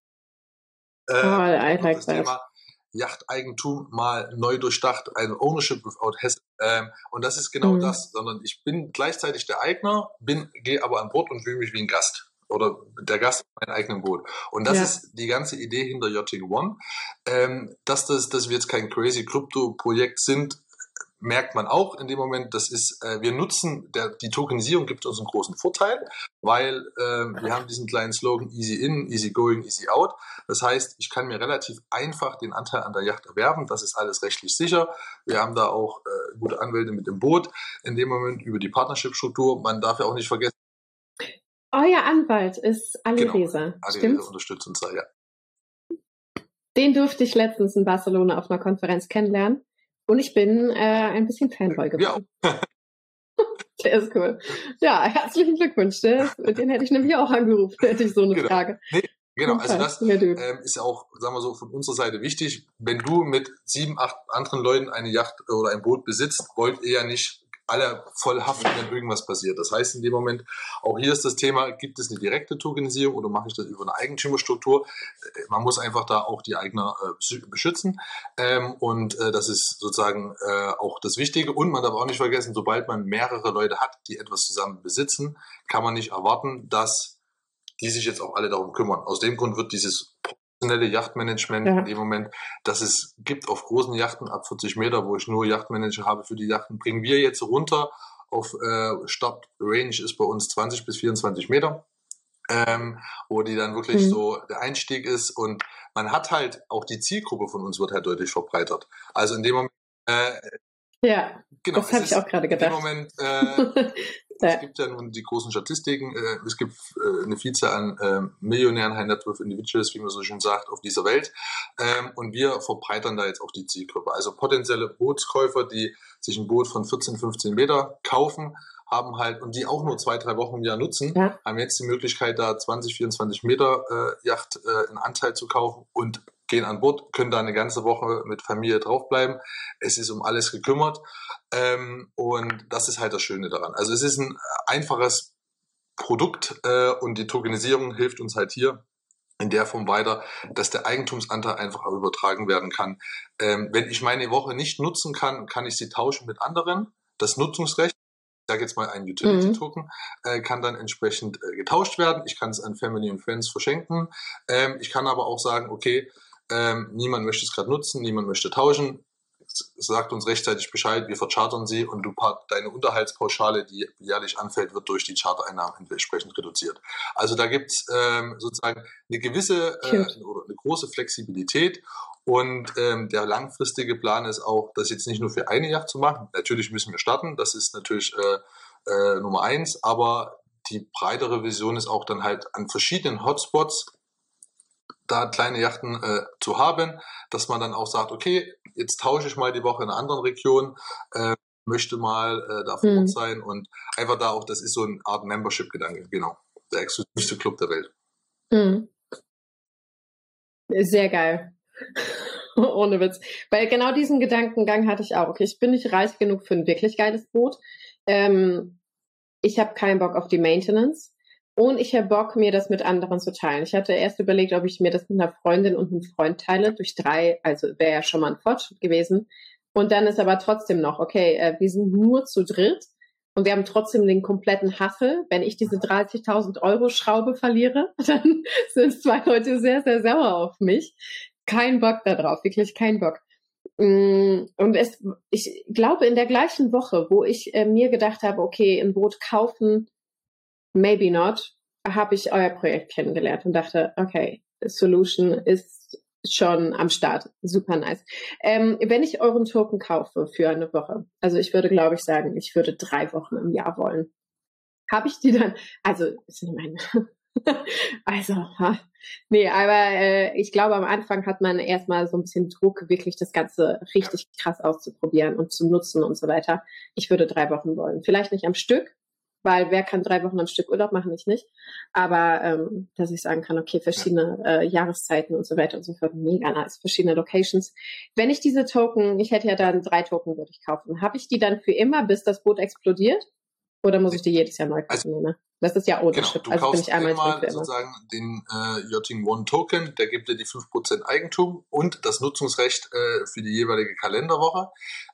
äh, oh, das Thema Yachteigentum mal neu durchdacht, ein Ownership without Hassle. Ähm, und das ist genau mhm. das, sondern ich bin gleichzeitig der Eigner, bin, gehe aber an Bord und fühle mich wie ein Gast. Oder der Gast in meinem eigenen Boot. Und das ja. ist die ganze Idee hinter Yachting One. Ähm, dass, das, dass wir jetzt kein crazy Krypto-Projekt sind, merkt man auch in dem Moment, das ist, äh, wir nutzen, der, die Tokenisierung gibt uns einen großen Vorteil, weil äh, wir haben diesen kleinen Slogan Easy In, Easy Going, Easy Out. Das heißt, ich kann mir relativ einfach den Anteil an der Yacht erwerben. Das ist alles rechtlich sicher. Wir haben da auch äh, gute Anwälte mit dem Boot. In dem Moment über die Partnership-Struktur. Man darf ja auch nicht vergessen, Euer Anwalt ist Ali Genau. Reza. Ali Stimmt's? unterstützt uns da, ja. Den durfte ich letztens in Barcelona auf einer Konferenz kennenlernen. Und ich bin äh, ein bisschen Fanboy geworden. [laughs] Der ist cool. Ja, herzlichen Glückwunsch. Der den hätte ich nämlich auch angerufen, hätte ich so eine Genau. Frage. Genau, also das Ja, ähm, ist auch, sagen wir so, von unserer Seite wichtig. Wenn du mit sieben, acht anderen Leuten eine Yacht oder ein Boot besitzt, wollt ihr ja nicht alle voll haften, wenn irgendwas passiert. Das heißt in dem Moment, auch hier ist das Thema, gibt es eine direkte Tokenisierung oder mache ich das über eine Eigentümerstruktur? Äh, Man muss einfach da auch die Eigner äh, beschü- beschützen. Ähm, und äh, das ist sozusagen äh, auch das Wichtige. Und man darf auch nicht vergessen, sobald man mehrere Leute hat, die etwas zusammen besitzen, kann man nicht erwarten, dass die sich jetzt auch alle darum kümmern. Aus dem Grund wird dieses professionelle Yachtmanagement Ja. in dem Moment, das es gibt auf großen Yachten ab 40 Meter, wo ich nur Yachtmanager habe für die Yachten, bringen wir jetzt runter auf äh, Start Range ist bei uns 20 bis 24 Meter. Ähm, wo die dann wirklich Mhm. so der Einstieg ist und man hat halt auch die Zielgruppe von uns wird halt deutlich verbreitert. Also in dem Moment, äh, Ja, genau, das habe ich auch gerade in dem gedacht. Moment [laughs] äh, Ja. es gibt ja nun die großen Statistiken. Äh, es gibt äh, eine Vielzahl an äh, Millionären, High Net Worth Individuals, wie man so schön sagt, auf dieser Welt. Ähm, und wir verbreitern da jetzt auch die Zielgruppe. Also potenzielle Bootskäufer, die sich ein Boot von 14, 15 Meter kaufen, haben halt, und die auch nur zwei, drei Wochen im Jahr nutzen, Ja. haben jetzt die Möglichkeit, da 20, 24 Meter äh, Yacht äh, einen Anteil zu kaufen und gehen an Bord, können da eine ganze Woche mit Familie draufbleiben. Es ist um alles gekümmert. Ähm, und das ist halt das Schöne daran. Also es ist ein einfaches Produkt äh, und die Tokenisierung hilft uns halt hier in der Form weiter, dass der Eigentumsanteil einfach übertragen werden kann. Ähm, wenn ich meine Woche nicht nutzen kann, kann ich sie tauschen mit anderen. Das Nutzungsrecht, ich sage jetzt mal ein Utility-Token, äh, kann dann entsprechend äh, getauscht werden. Ich kann es an Family und Friends verschenken. Ähm, ich kann aber auch sagen, okay, ähm, niemand möchte es gerade nutzen, niemand möchte tauschen. Sagt uns rechtzeitig Bescheid, wir verchartern sie und du deine Unterhaltspauschale, die jährlich anfällt, wird durch die Chartereinnahmen entsprechend reduziert. Also da gibt es ähm, sozusagen eine gewisse äh, oder eine große Flexibilität und ähm, der langfristige Plan ist auch, das jetzt nicht nur für eine Yacht zu machen. Natürlich müssen wir starten, das ist natürlich äh, äh, Nummer eins, aber die breitere Vision ist auch dann halt an verschiedenen Hotspots da kleine Yachten äh, zu haben, dass man dann auch sagt, okay, jetzt tausche ich mal die Woche in einer anderen Region, äh, möchte mal äh, da vor Mhm. Ort sein und einfach da auch, das ist so eine Art Membership-Gedanke, genau. Der exklusivste Club der Welt. Mhm. Sehr geil. [laughs] Ohne Witz. Weil genau diesen Gedankengang hatte ich auch. Okay, ich bin nicht reich genug für ein wirklich geiles Boot. Ähm, ich habe keinen Bock auf die Maintenance. Und ich habe Bock, mir das mit anderen zu teilen. Ich hatte erst überlegt, ob ich mir das mit einer Freundin und einem Freund teile. Durch drei, also wäre ja schon mal ein Fortschritt gewesen. Und dann ist aber trotzdem noch, okay, äh, wir sind nur zu dritt und wir haben trotzdem den kompletten Hassel. Wenn ich diese 30.000 Euro Schraube verliere, [laughs] dann sind zwei Leute sehr, sehr sauer auf mich. Kein Bock darauf, wirklich kein Bock. Mm, Und es, ich glaube, in der gleichen Woche, wo ich äh, mir gedacht habe, okay, ein Boot kaufen, maybe not, habe ich euer Projekt kennengelernt und dachte, okay, Solution ist schon am Start. Super nice. Ähm, wenn ich euren Token kaufe für eine Woche, also ich würde, glaube ich, sagen, ich würde drei Wochen im Jahr wollen. Habe ich die dann, also, ist nicht meine, [laughs] also, nee, aber äh, ich glaube, am Anfang hat man erstmal so ein bisschen Druck, wirklich das Ganze richtig krass auszuprobieren und zu nutzen und so weiter. Ich würde drei Wochen wollen. Vielleicht nicht am Stück, weil wer kann drei Wochen am Stück Urlaub machen, ich nicht. Aber ähm, dass ich sagen kann, okay, verschiedene äh, Jahreszeiten und so weiter und so fort, mega nice, verschiedene Locations. Wenn ich diese Token, ich hätte ja dann drei Token, würde ich kaufen. Habe ich die dann für immer, bis das Boot explodiert? Oder muss ich die jedes Jahr neu kaufen? Also, das ist ja Ownership. Genau, du also bin kaufst ich einmal für immer. sozusagen den äh, Yachting One Token, der gibt dir die 5% Eigentum und das Nutzungsrecht äh, für die jeweilige Kalenderwoche.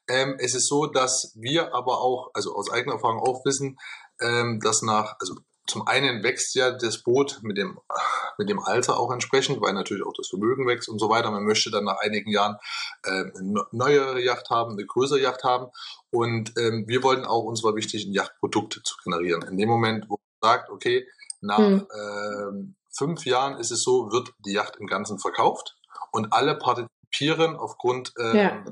Ähm, es ist so, dass wir aber auch, also aus eigener Erfahrung auch wissen, ähm, dass nach, also zum einen wächst ja das Boot mit dem, [laughs] mit dem Alter auch entsprechend, weil natürlich auch das Vermögen wächst und so weiter. Man möchte dann nach einigen Jahren äh, eine neuere Yacht haben, eine größere Yacht haben. Und ähm, wir wollten auch, uns war wichtig, ein Yachtprodukt zu generieren. In dem Moment, wo man sagt, okay, nach Hm. ähm, fünf Jahren ist es so, wird die Yacht im Ganzen verkauft und alle partizipieren aufgrund ähm, Ja.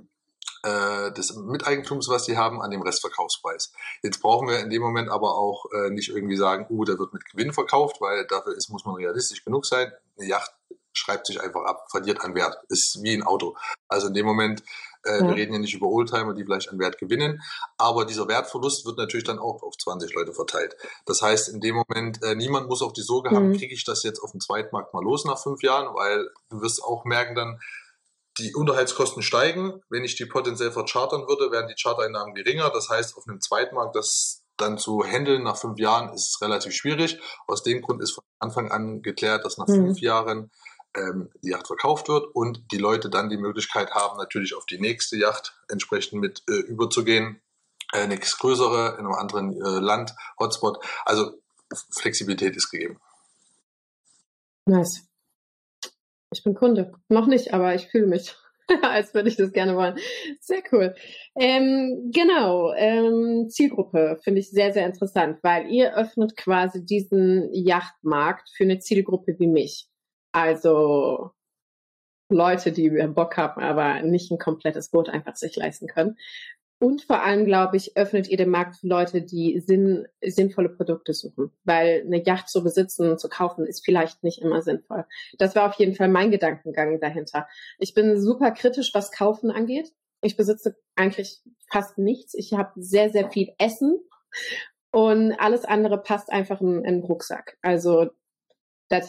Äh, des Miteigentums, was sie haben, an dem Restverkaufspreis. Jetzt brauchen wir in dem Moment aber auch äh, nicht irgendwie sagen, uh, der wird mit Gewinn verkauft, weil dafür ist, muss man realistisch genug sein. Eine Yacht schreibt sich einfach ab, verliert an Wert. Ist wie ein Auto. Also in dem Moment, äh, ja. wir reden ja nicht über Oldtimer, die vielleicht an Wert gewinnen, aber dieser Wertverlust wird natürlich dann auch auf 20 Leute verteilt. Das heißt, in dem Moment, äh, niemand muss auch die Sorge mhm. haben, kriege ich das jetzt auf dem Zweitmarkt mal los nach fünf Jahren, weil du wirst auch merken dann, die Unterhaltskosten steigen. Wenn ich die potenziell verchartern würde, wären die Chartereinnahmen geringer. Das heißt, auf einem Zweitmarkt das dann zu handeln nach fünf Jahren ist es relativ schwierig. Aus dem Grund ist von Anfang an geklärt, dass nach mhm. fünf Jahren ähm, die Yacht verkauft wird und die Leute dann die Möglichkeit haben, natürlich auf die nächste Yacht entsprechend mit äh, überzugehen. Äh, nichts größere in einem anderen äh, Land, Hotspot. Also Flexibilität ist gegeben. Nice. Ich bin Kunde. Noch nicht, aber ich fühle mich, [laughs] als würde ich das gerne wollen. Sehr cool. Ähm, genau, ähm, Zielgruppe finde ich sehr, sehr interessant, weil ihr öffnet quasi diesen Yachtmarkt für eine Zielgruppe wie mich. Also Leute, die Bock haben, aber nicht ein komplettes Boot einfach sich leisten können. Und vor allem, glaube ich, öffnet ihr den Markt für Leute, die sinn, sinnvolle Produkte suchen. Weil eine Yacht zu besitzen und zu kaufen ist vielleicht nicht immer sinnvoll. Das war auf jeden Fall mein Gedankengang dahinter. Ich bin super kritisch, was Kaufen angeht. Ich besitze eigentlich fast nichts. Ich habe sehr, sehr viel Essen und alles andere passt einfach in, in den Rucksack. Also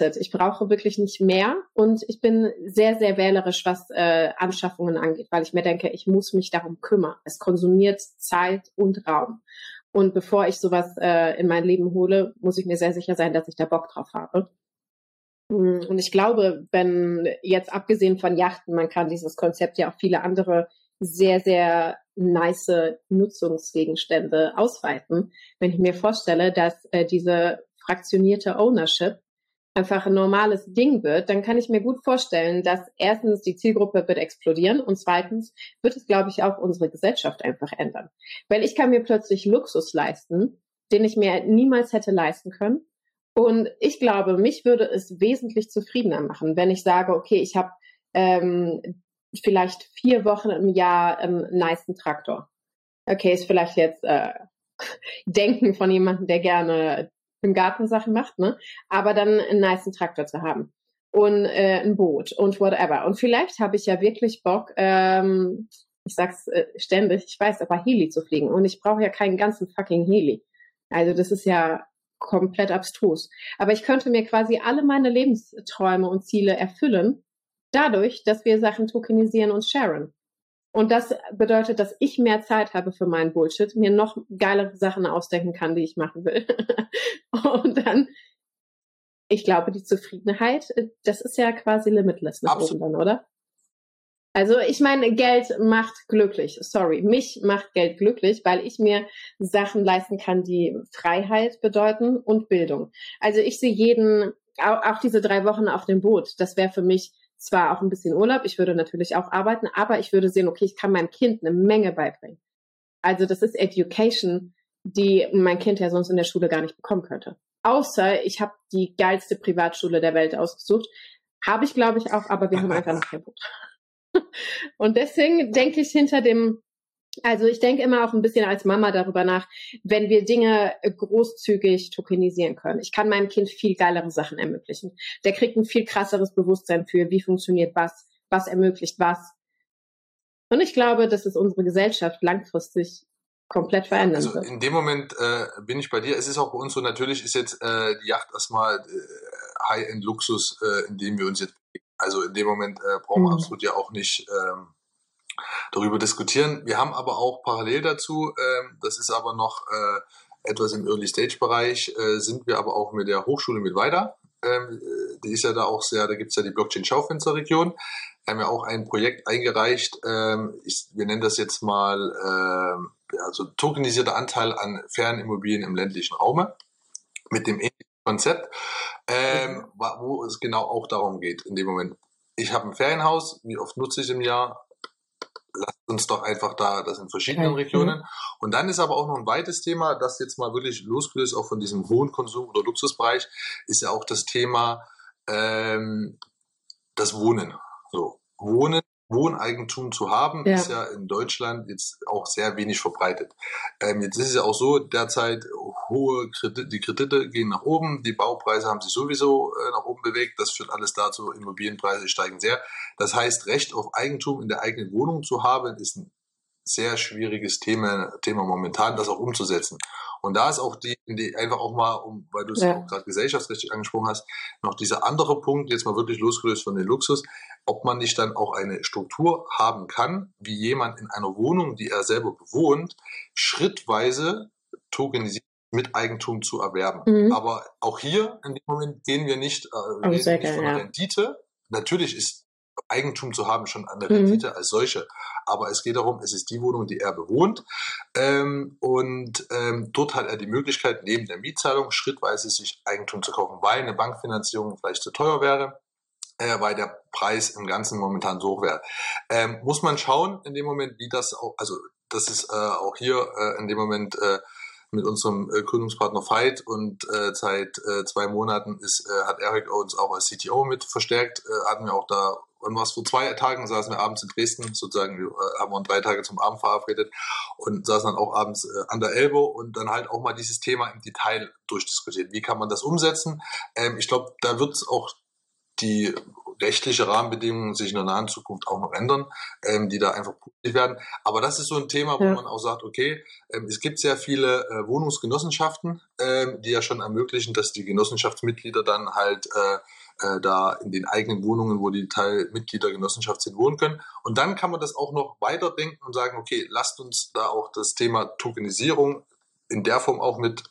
It. Ich brauche wirklich nicht mehr und ich bin sehr, sehr wählerisch, was äh, Anschaffungen angeht, weil ich mir denke, ich muss mich darum kümmern. Es konsumiert Zeit und Raum. Und bevor ich sowas äh, in mein Leben hole, muss ich mir sehr sicher sein, dass ich da Bock drauf habe. Mm, und ich glaube, wenn jetzt abgesehen von Yachten, man kann dieses Konzept ja auf viele andere sehr, sehr nice Nutzungsgegenstände ausweiten. Wenn ich mir vorstelle, dass äh, diese fraktionierte Ownership einfach ein normales Ding wird, dann kann ich mir gut vorstellen, dass erstens die Zielgruppe wird explodieren und zweitens wird es, glaube ich, auch unsere Gesellschaft einfach ändern. Weil ich kann mir plötzlich Luxus leisten, den ich mir niemals hätte leisten können. Und ich glaube, mich würde es wesentlich zufriedener machen, wenn ich sage, okay, ich habe ähm, vielleicht vier Wochen im Jahr einen nice Traktor. Okay, ist vielleicht jetzt äh, [laughs] Denken von jemandem, der gerne im Garten Sachen macht, ne? Aber dann einen niceen Traktor zu haben und äh, ein Boot und whatever. Und vielleicht habe ich ja wirklich Bock, ähm, ich sag's äh, ständig, ich weiß, aber Heli zu fliegen. Und ich brauche ja keinen ganzen fucking Heli. Also das ist ja komplett abstrus. Aber ich könnte mir quasi alle meine Lebensträume und Ziele erfüllen, dadurch, dass wir Sachen tokenisieren und sharen. Und das bedeutet, dass ich mehr Zeit habe für meinen Bullshit, mir noch geilere Sachen ausdenken kann, die ich machen will. [laughs] und dann, ich glaube, die Zufriedenheit, das ist ja quasi limitless nach Absolut. oben dann, oder? Also ich meine, Geld macht glücklich. Sorry, mich macht Geld glücklich, weil ich mir Sachen leisten kann, die Freiheit bedeuten und Bildung. Also ich sehe jeden, auch diese drei Wochen auf dem Boot, das wäre für mich zwar auch ein bisschen Urlaub, ich würde natürlich auch arbeiten, aber ich würde sehen, okay, ich kann meinem Kind eine Menge beibringen. Also das ist Education, die mein Kind ja sonst in der Schule gar nicht bekommen könnte. Außer ich habe die geilste Privatschule der Welt ausgesucht. Habe ich, glaube ich, auch, aber wir haben einfach [laughs] noch kein Boot. Und deswegen denke ich hinter dem also ich denke immer auch ein bisschen als Mama darüber nach, wenn wir Dinge großzügig tokenisieren können. Ich kann meinem Kind viel geilere Sachen ermöglichen. Der kriegt ein viel krasseres Bewusstsein für, wie funktioniert was, was ermöglicht was. Und ich glaube, dass es unsere Gesellschaft langfristig komplett verändern also wird. In dem Moment äh, bin ich bei dir. Es ist auch bei uns so, natürlich ist jetzt äh, die Yacht erstmal äh, High-End-Luxus, äh, in dem wir uns jetzt, also in dem Moment äh, brauchen wir mhm. absolut ja auch nicht ähm, darüber diskutieren. Wir haben aber auch parallel dazu, äh, das ist aber noch äh, etwas im Early-Stage-Bereich, äh, sind wir aber auch mit der Hochschule mit weiter. Ähm, die ist ja da auch sehr, da gibt es ja die Blockchain-Schaufensterregion. Wir haben ja auch ein Projekt eingereicht, ähm, ich, wir nennen das jetzt mal äh, also tokenisierter Anteil an Fernimmobilien im ländlichen Raume mit dem ähnlichen Konzept, ähm, wo es genau auch darum geht, in dem Moment, ich habe ein Ferienhaus, wie oft nutze ich im Jahr, lasst uns doch einfach da, das in verschiedenen okay. Regionen. Und dann ist aber auch noch ein weites Thema, das jetzt mal wirklich losgelöst auch von diesem hohen Konsum oder Luxusbereich, ist ja auch das Thema ähm, das Wohnen. So Wohnen, Wohneigentum zu haben, ja. ist ja in Deutschland jetzt auch sehr wenig verbreitet. Ähm, jetzt ist es ja auch so, derzeit hohe Kredite, die Kredite gehen nach oben, die Baupreise haben sich sowieso äh, nach oben bewegt, das führt alles dazu, Immobilienpreise steigen sehr. Das heißt, Recht auf Eigentum in der eigenen Wohnung zu haben, ist ein sehr schwieriges Thema, Thema momentan, das auch umzusetzen. Und da ist auch die, die einfach auch mal, um, weil du es ja. auch gerade gesellschaftsrechtlich angesprochen hast, noch dieser andere Punkt, jetzt mal wirklich losgelöst von den Luxus, ob man nicht dann auch eine Struktur haben kann, wie jemand in einer Wohnung, die er selber bewohnt, schrittweise tokenisiert mit Eigentum zu erwerben. Mhm. Aber auch hier in dem Moment gehen wir nicht, äh, nicht von ja. Rendite. Natürlich ist Eigentum zu haben, schon an der mhm. Rendite mhm. als solche. Aber es geht darum, es ist die Wohnung, die er bewohnt. Ähm, und ähm, dort hat er die Möglichkeit, neben der Mietzahlung schrittweise sich Eigentum zu kaufen, weil eine Bankfinanzierung vielleicht zu teuer wäre. Äh, weil der Preis im Ganzen momentan so hoch wäre. Ähm, muss man schauen in dem Moment, wie das auch, also das ist äh, auch hier äh, in dem Moment äh, mit unserem äh, Gründungspartner Fight und äh, seit äh, zwei Monaten ist, äh, hat Eric uns auch als CTO mit verstärkt, äh, hatten wir auch da und was vor zwei Tagen saßen wir abends in Dresden, sozusagen, wir äh, haben uns drei Tage zum Abend verabredet und saßen dann auch abends an der Elbe und dann halt auch mal dieses Thema im Detail durchdiskutiert. Wie kann man das umsetzen? Ähm, ich glaube, da wird es auch die rechtliche Rahmenbedingungen sich in der nahen Zukunft auch noch ändern, ähm, die da einfach publik werden. Aber das ist so ein Thema, wo ja. man auch sagt, okay, ähm, es gibt sehr viele äh, Wohnungsgenossenschaften, ähm, die ja schon ermöglichen, dass die Genossenschaftsmitglieder dann halt äh, äh, da in den eigenen Wohnungen, wo die Teilmitglieder Genossenschaft sind, wohnen können. Und dann kann man das auch noch weiterdenken und sagen, okay, lasst uns da auch das Thema Tokenisierung in der Form auch mit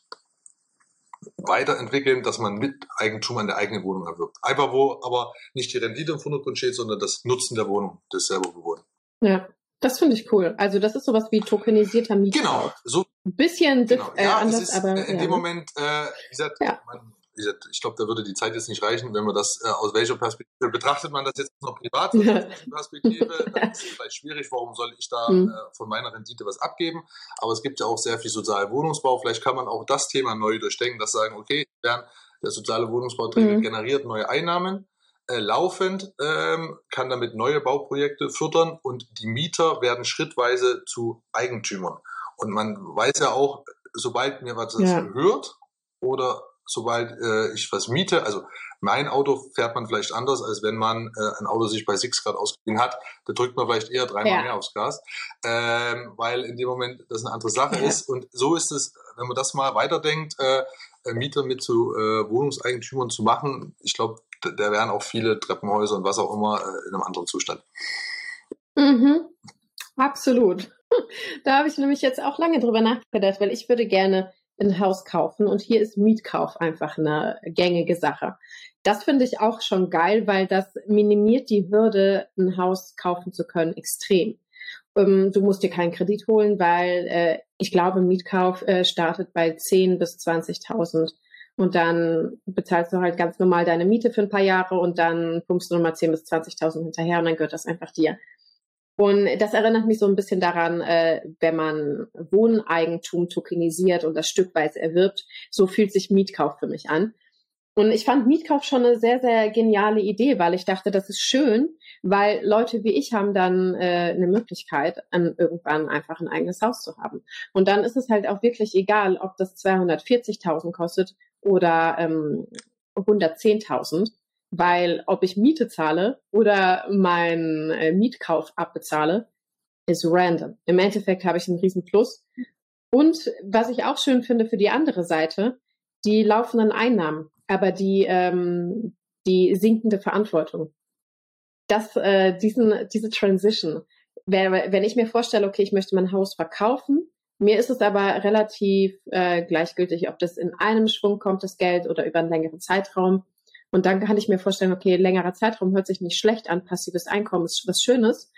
weiterentwickeln, dass man mit Eigentum an der eigenen Wohnung erwirbt. Einfach wo aber nicht die Rendite im Vordergrund steht, sondern das Nutzen der Wohnung, des selber bewohnen. Ja, das finde ich cool. Also das ist sowas wie tokenisierter Mietkauf. Genau, so ein bisschen genau. äh, ja, anders, ist, aber in ja. dem Moment, äh, wie gesagt, ja. man ich glaube, da würde die Zeit jetzt nicht reichen, wenn man das äh, aus welcher Perspektive betrachtet man das jetzt noch privat [laughs] der Perspektive, dann ist es vielleicht schwierig, warum soll ich da mhm. äh, von meiner Rendite was abgeben? Aber es gibt ja auch sehr viel sozialen Wohnungsbau. Vielleicht kann man auch das Thema neu durchdenken, dass sagen, okay, der soziale Wohnungsbau mhm. generiert neue Einnahmen. Äh, laufend ähm, kann damit neue Bauprojekte fördern und die Mieter werden schrittweise zu Eigentümern. Und man weiß ja auch, sobald mir was ja. gehört oder sobald äh, ich was miete. Also mein Auto fährt man vielleicht anders, als wenn man äh, ein Auto sich bei Six Grad ausgeliehen hat. Da drückt man vielleicht eher dreimal ja. mehr aufs Gas, ähm, weil in dem Moment das eine andere Sache ja. ist. Und so ist es, wenn man das mal weiterdenkt, äh, äh Mieter mit zu äh, Wohnungseigentümern zu machen. Ich glaube, da, da wären auch viele Treppenhäuser und was auch immer äh, in einem anderen Zustand. Mhm. Absolut. [laughs] Da habe ich nämlich jetzt auch lange drüber nachgedacht, weil ich würde gerne ein Haus kaufen und hier ist Mietkauf einfach eine gängige Sache. Das finde ich auch schon geil, weil das minimiert die Hürde, ein Haus kaufen zu können, extrem. Ähm, du musst dir keinen Kredit holen, weil äh, ich glaube, Mietkauf äh, startet bei 10.000 bis 20.000 und dann bezahlst du halt ganz normal deine Miete für ein paar Jahre und dann pumpst du nochmal 10.000 bis 20.000 hinterher und dann gehört das einfach dir. Und das erinnert mich so ein bisschen daran, äh, wenn man Wohneigentum tokenisiert und das stückweise erwirbt, so fühlt sich Mietkauf für mich an. Und ich fand Mietkauf schon eine sehr, sehr geniale Idee, weil ich dachte, das ist schön, weil Leute wie ich haben dann äh, eine Möglichkeit, an irgendwann einfach ein eigenes Haus zu haben. Und dann ist es halt auch wirklich egal, ob das 240.000 kostet oder ähm, 110.000 weil ob ich Miete zahle oder meinen äh, Mietkauf abbezahle, ist random. Im Endeffekt habe ich einen riesen Plus. Und was ich auch schön finde für die andere Seite, die laufenden Einnahmen, aber die, ähm, die sinkende Verantwortung. Das, äh, diesen, diese Transition. Wenn ich mir vorstelle, okay, ich möchte mein Haus verkaufen, mir ist es aber relativ äh, gleichgültig, ob das in einem Schwung kommt, das Geld, oder über einen längeren Zeitraum. Und dann kann ich mir vorstellen, okay, längerer Zeitraum hört sich nicht schlecht an, passives Einkommen ist was Schönes.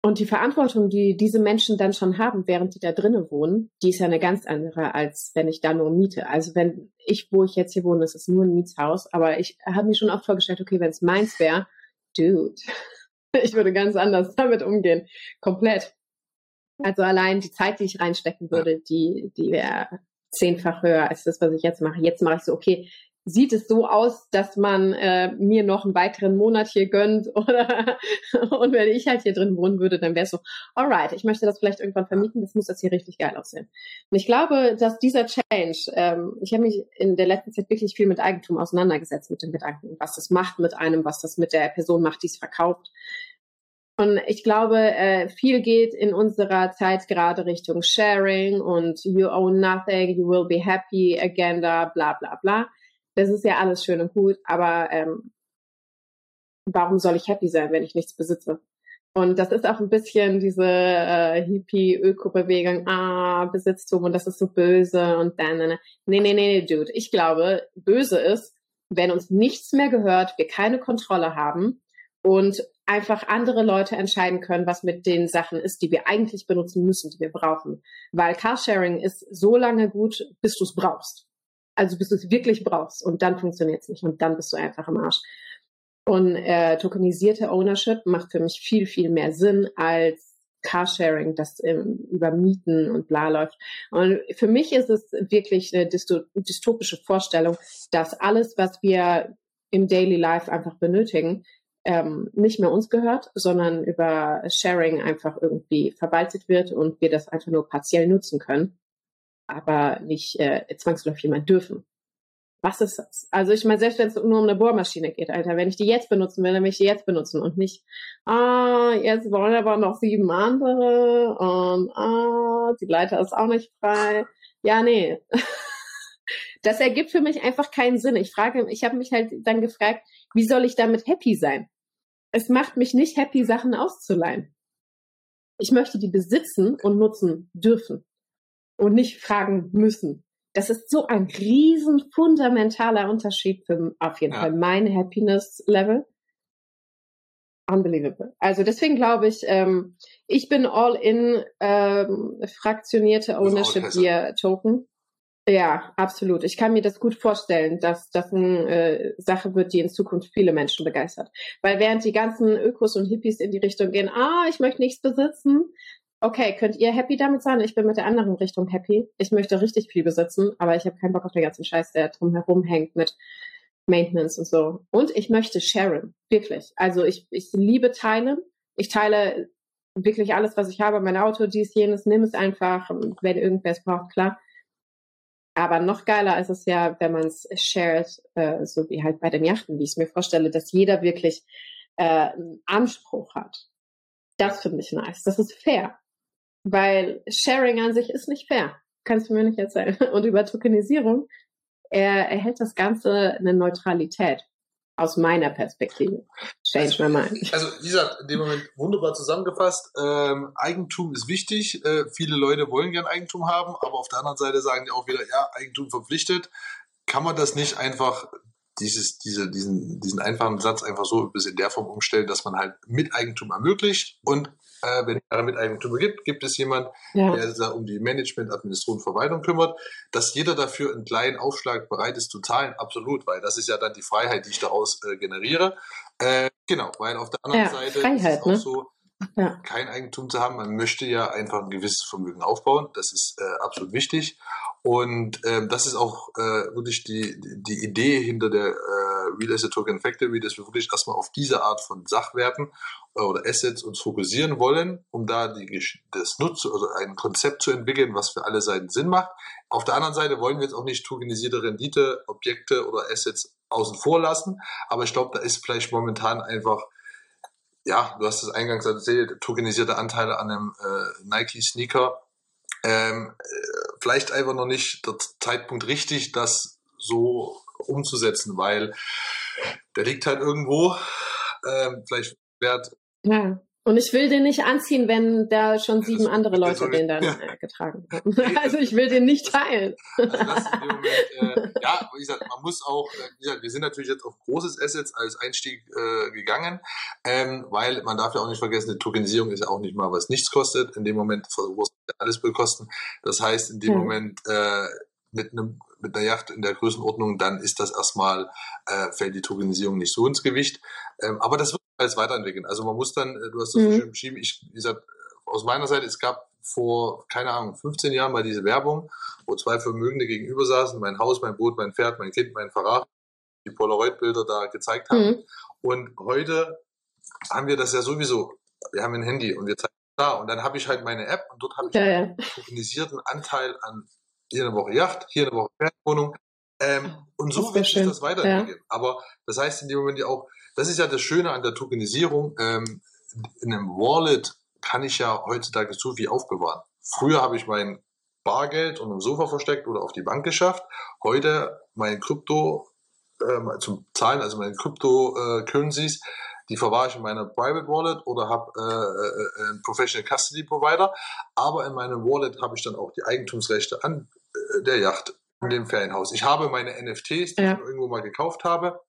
Und die Verantwortung, die diese Menschen dann schon haben, während die da drinnen wohnen, die ist ja eine ganz andere, als wenn ich da nur miete. Also wenn ich, wo ich jetzt hier wohne, ist es nur ein Mietshaus, aber ich habe mir schon oft vorgestellt, okay, wenn es meins wäre, dude, [laughs] ich würde ganz anders damit umgehen. Komplett. Also allein die Zeit, die ich reinstecken würde, die, die wäre zehnfach höher als das, was ich jetzt mache. Jetzt mache ich so, okay, sieht es so aus, dass man äh, mir noch einen weiteren Monat hier gönnt [laughs] oder und wenn ich halt hier drin wohnen würde, dann wäre es so, alright, ich möchte das vielleicht irgendwann vermieten, das muss jetzt hier richtig geil aussehen. Und ich glaube, dass dieser Change, ähm, ich habe mich in der letzten Zeit wirklich viel mit Eigentum auseinandergesetzt, mit dem Gedanken, was das macht mit einem, was das mit der Person macht, die es verkauft. Und ich glaube, äh, viel geht in unserer Zeit gerade Richtung Sharing und you own nothing, you will be happy, Agenda, bla bla bla. Das ist ja alles schön und gut, aber ähm, warum soll ich happy sein, wenn ich nichts besitze? Und das ist auch ein bisschen diese äh, Hippie-Öko-Bewegung, ah, Besitztum und das ist so böse und dann, nee, nee, nee, nee, Dude. Ich glaube, böse ist, wenn uns nichts mehr gehört, wir keine Kontrolle haben und einfach andere Leute entscheiden können, was mit den Sachen ist, die wir eigentlich benutzen müssen, die wir brauchen. Weil Carsharing ist so lange gut, bis du es brauchst. Also bis du es wirklich brauchst und dann funktioniert es nicht und dann bist du einfach im Arsch. Und äh, tokenisierte Ownership macht für mich viel, viel mehr Sinn als Carsharing, das ähm, über Mieten und bla läuft. Und für mich ist es wirklich eine dystopische Vorstellung, dass alles, was wir im Daily Life einfach benötigen, ähm, nicht mehr uns gehört, sondern über Sharing einfach irgendwie verwaltet wird und wir das einfach nur partiell nutzen können, aber nicht äh, zwangsläufig jemand dürfen. Was ist das? Also ich meine, selbst wenn es nur um eine Bohrmaschine geht, Alter, wenn ich die jetzt benutzen will, dann will ich die jetzt benutzen und nicht, ah, jetzt wollen aber noch sieben andere und ah, die Leiter ist auch nicht frei. Ja, nee. [laughs] Das ergibt für mich einfach keinen Sinn. Ich frage, ich habe mich halt dann gefragt, wie soll ich damit happy sein? es macht mich nicht happy, Sachen auszuleihen. Ich möchte die besitzen und nutzen dürfen und nicht fragen müssen. Das ist so ein riesen fundamentaler Unterschied für auf jeden ja. Fall mein Happiness Level. Unbelievable. Also deswegen glaube ich, ähm, ich bin all in ähm, fraktionierte Ownership Gear Token. Ja, absolut. Ich kann mir das gut vorstellen, dass das eine äh, Sache wird, die in Zukunft viele Menschen begeistert. Weil während die ganzen Ökos und Hippies in die Richtung gehen, ah, ich möchte nichts besitzen, okay, könnt ihr happy damit sein? Ich bin mit der anderen Richtung happy. Ich möchte richtig viel besitzen, aber ich habe keinen Bock auf den ganzen Scheiß, der drumherum hängt mit Maintenance und so. Und ich möchte sharen, wirklich. Also ich, ich liebe teilen. Ich teile wirklich alles, was ich habe, mein Auto, dies, jenes, nimm es einfach, wenn irgendwer es braucht, klar. Aber noch geiler ist es ja, wenn man es shared, äh, so wie halt bei den Yachten, wie ich es mir vorstelle, dass jeder wirklich äh, einen Anspruch hat. Das finde ich nice. Das ist fair. Weil Sharing an sich ist nicht fair. Kannst du mir nicht erzählen. [laughs] Und über Tokenisierung er erhält das Ganze eine Neutralität aus meiner Perspektive. Change also, my mind. Also wie gesagt, in dem Moment wunderbar zusammengefasst. Ähm, Eigentum ist wichtig. Äh, viele Leute wollen gern Eigentum haben, aber auf der anderen Seite sagen die auch wieder, ja, Eigentum verpflichtet. Kann man das nicht einfach dieses, diese, diesen, diesen einfachen Satz einfach so bis in der Form umstellen, dass man halt Miteigentum ermöglicht und äh, wenn es Miteigentümer gibt, gibt es jemand, ja. der sich um die Management, Administration, Verwaltung kümmert, dass jeder dafür einen kleinen Aufschlag bereit ist zu zahlen, absolut, weil das ist ja dann die Freiheit, die ich daraus äh, generiere. Äh, genau, weil auf der anderen ja, Seite Freiheit, ist es auch ne? so, ja. kein Eigentum zu haben. Man möchte ja einfach ein gewisses Vermögen aufbauen. Das ist äh, absolut wichtig. Und ähm, das ist auch äh, wirklich die, die Idee hinter der äh, Real Asset Token Factory, dass wir wirklich erstmal auf diese Art von Sachwerten äh, oder Assets uns fokussieren wollen, um da die, das Nutz also ein Konzept zu entwickeln, was für alle Seiten Sinn macht. Auf der anderen Seite wollen wir jetzt auch nicht tokenisierte Rendite, Objekte oder Assets außen vor lassen, aber ich glaube, da ist vielleicht momentan einfach ja, du hast es eingangs erzählt, tokenisierte Anteile an einem äh, Nike-Sneaker. Ähm, äh, vielleicht einfach noch nicht der Zeitpunkt richtig, das so umzusetzen, weil der liegt halt irgendwo. Ähm, vielleicht wert. Ja. Und ich will den nicht anziehen, wenn da schon sieben das, andere Leute den dann ja. äh, getragen haben. [laughs] also ich will den nicht teilen. Also Moment, [laughs] äh, ja, wie gesagt, man muss auch, äh, wie gesagt, wir sind natürlich jetzt auf großes Assets als Einstieg äh, gegangen, ähm, weil man darf ja auch nicht vergessen, die Tokenisierung ist ja auch nicht mal was nichts kostet. In dem Moment verursacht alles bekosten. Das heißt, in dem hm. Moment äh, mit einem mit einer Yacht in der Größenordnung, dann ist das erstmal, äh, fällt die Tokenisierung nicht so ins Gewicht. Ähm, aber das wird alles weiterentwickeln. Also man muss dann, äh, du hast das mhm. so schön beschrieben, ich, wie gesagt, aus meiner Seite, es gab vor, keine Ahnung, 15 Jahren mal diese Werbung, wo zwei Vermögende gegenüber saßen, mein Haus, mein Boot, mein Pferd, mein Kind, mein Ferrari. die Polaroid-Bilder da gezeigt haben. Mhm. Und heute haben wir das ja sowieso. Wir haben ein Handy und wir zeigen da. Und dann habe ich halt meine App und dort habe ich ja, ja. einen organisierten Anteil an hier eine Woche Yacht, hier eine Woche Ferienwohnung. Ähm, und so wird sich das weiterentwickeln. Ja. Aber das heißt in dem Moment ja auch, das ist ja das Schöne an der Tokenisierung. Ähm, in einem Wallet kann ich ja heutzutage so viel aufbewahren. Früher habe ich mein Bargeld unter dem Sofa versteckt oder auf die Bank geschafft. Heute mein Krypto äh, zum Zahlen, also meine Krypto-Currencies, äh, die verwahre ich in meiner Private Wallet oder habe äh, äh, einen Professional Custody Provider. Aber in meinem Wallet habe ich dann auch die Eigentumsrechte an äh, der Yacht in dem Ferienhaus. Ich habe meine NFTs, die ja. ich irgendwo mal gekauft habe.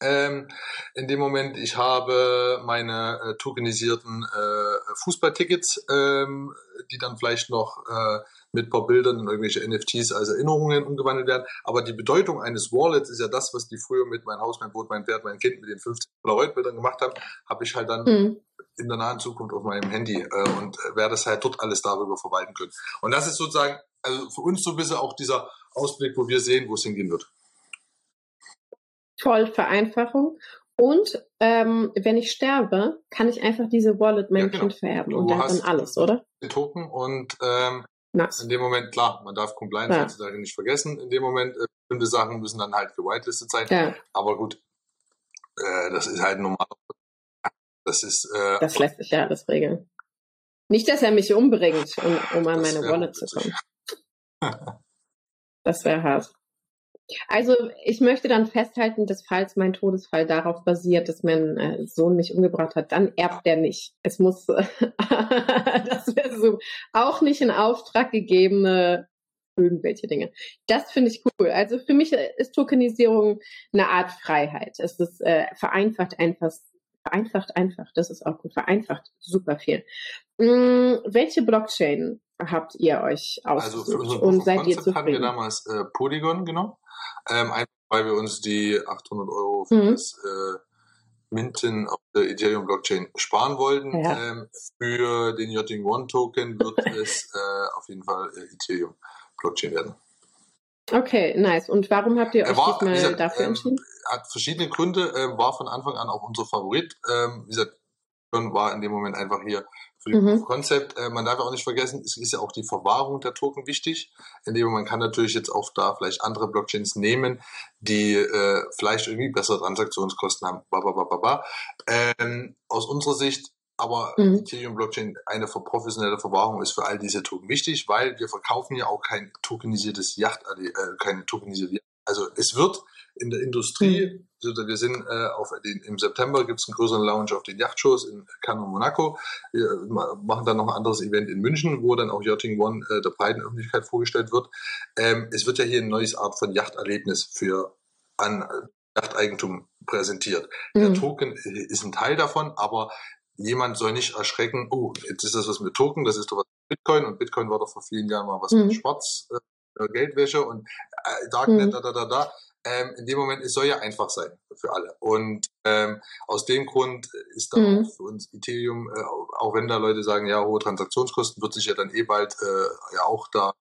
Ähm, in dem Moment, ich habe meine äh, tokenisierten äh, Fußballtickets, ähm, die dann vielleicht noch äh, mit ein paar Bildern in irgendwelche NFTs als Erinnerungen umgewandelt werden. Aber die Bedeutung eines Wallets ist ja das, was die früher mit mein Haus, mein Boot, mein Pferd, mein Kind mit den 15 Polaroid-Bildern gemacht haben, habe ich halt dann mhm. In der nahen Zukunft auf meinem Handy äh, und werde es halt dort alles darüber verwalten können. Und das ist sozusagen, also für uns so ein bisschen auch dieser Ausblick, wo wir sehen, wo es hingehen wird. Toll, Vereinfachung. Und ähm, wenn ich sterbe, kann ich einfach diese Wallet meinem ja, genau. Kind vererben und dann alles, oder? Den Token und ähm, Nice. In dem Moment, klar, man darf Compliance ja. heutzutage nicht vergessen. In dem Moment, äh, bestimmte Sachen müssen dann halt gewitelistet sein. Ja. Aber gut, äh, das ist halt normal. Das ist. Äh, das lässt sich ja alles regeln. Nicht, dass er mich umbringt, um, um an meine Wallet zu kommen. [laughs] das wäre hart. Also ich möchte dann festhalten, dass falls mein Todesfall darauf basiert, dass mein äh, Sohn mich umgebracht hat, dann erbt er nicht. Es muss, [laughs] das wäre so auch nicht in Auftrag gegebene irgendwelche Dinge. Das finde ich cool. Also für mich ist Tokenisierung eine Art Freiheit. Es ist äh, vereinfacht einfach, vereinfacht einfach. Das ist auch gut. Vereinfacht super viel. Hm, welche Blockchain habt ihr euch ausgesucht also für und seid ihr zufrieden? haben wir damals äh, Polygon genommen. Ähm, einfach weil wir uns die 800 Euro für mhm. das äh, Minten auf der Ethereum Blockchain sparen wollten. Ja. Ähm, für den Yachting One Token wird es äh, auf jeden Fall äh, Ethereum Blockchain werden. Okay, nice. Und warum habt ihr euch war, diesmal gesagt, dafür ähm, entschieden? Hat verschiedene Gründe, äh, war von Anfang an auch unser Favorit. Ähm, wie gesagt, war in dem Moment einfach hier für das mhm. Konzept. Äh, man darf auch nicht vergessen, es ist ja auch die Verwahrung der Token wichtig, indem man kann natürlich jetzt auch da vielleicht andere Blockchains nehmen, die äh, vielleicht irgendwie bessere Transaktionskosten haben. Ba, ba, ba, ba, ba. Ähm, aus unserer Sicht aber mhm. Ethereum Blockchain eine professionelle Verwahrung ist für all diese Token wichtig, weil wir verkaufen ja auch kein tokenisiertes Yacht, äh, keine tokenisierte Yacht. Also es wird in der Industrie. Mhm. Wir sind äh, auf den, im September gibt es einen größeren Lounge auf den Yachtshows in Cannes und Monaco. Wir machen dann noch ein anderes Event in München, wo dann auch Yachting One äh, der breiten Öffentlichkeit vorgestellt wird. Ähm, es wird ja hier ein neues Art von Yachterlebnis für an Yachteigentum präsentiert. Mhm. Der Token ist ein Teil davon, aber jemand soll nicht erschrecken, oh, jetzt ist das was mit Token, das ist doch was mit Bitcoin und Bitcoin war doch vor vielen Jahren mal was mhm. mit Schwarz. Äh, Geldwäsche und äh, Darknet, mhm. da, da, da, da ähm, in dem Moment, es soll ja einfach sein für alle. Und ähm, aus dem Grund ist da mhm. für uns Ethereum, äh, auch wenn da Leute sagen, ja, hohe Transaktionskosten, wird sich ja dann eh bald äh, ja auch da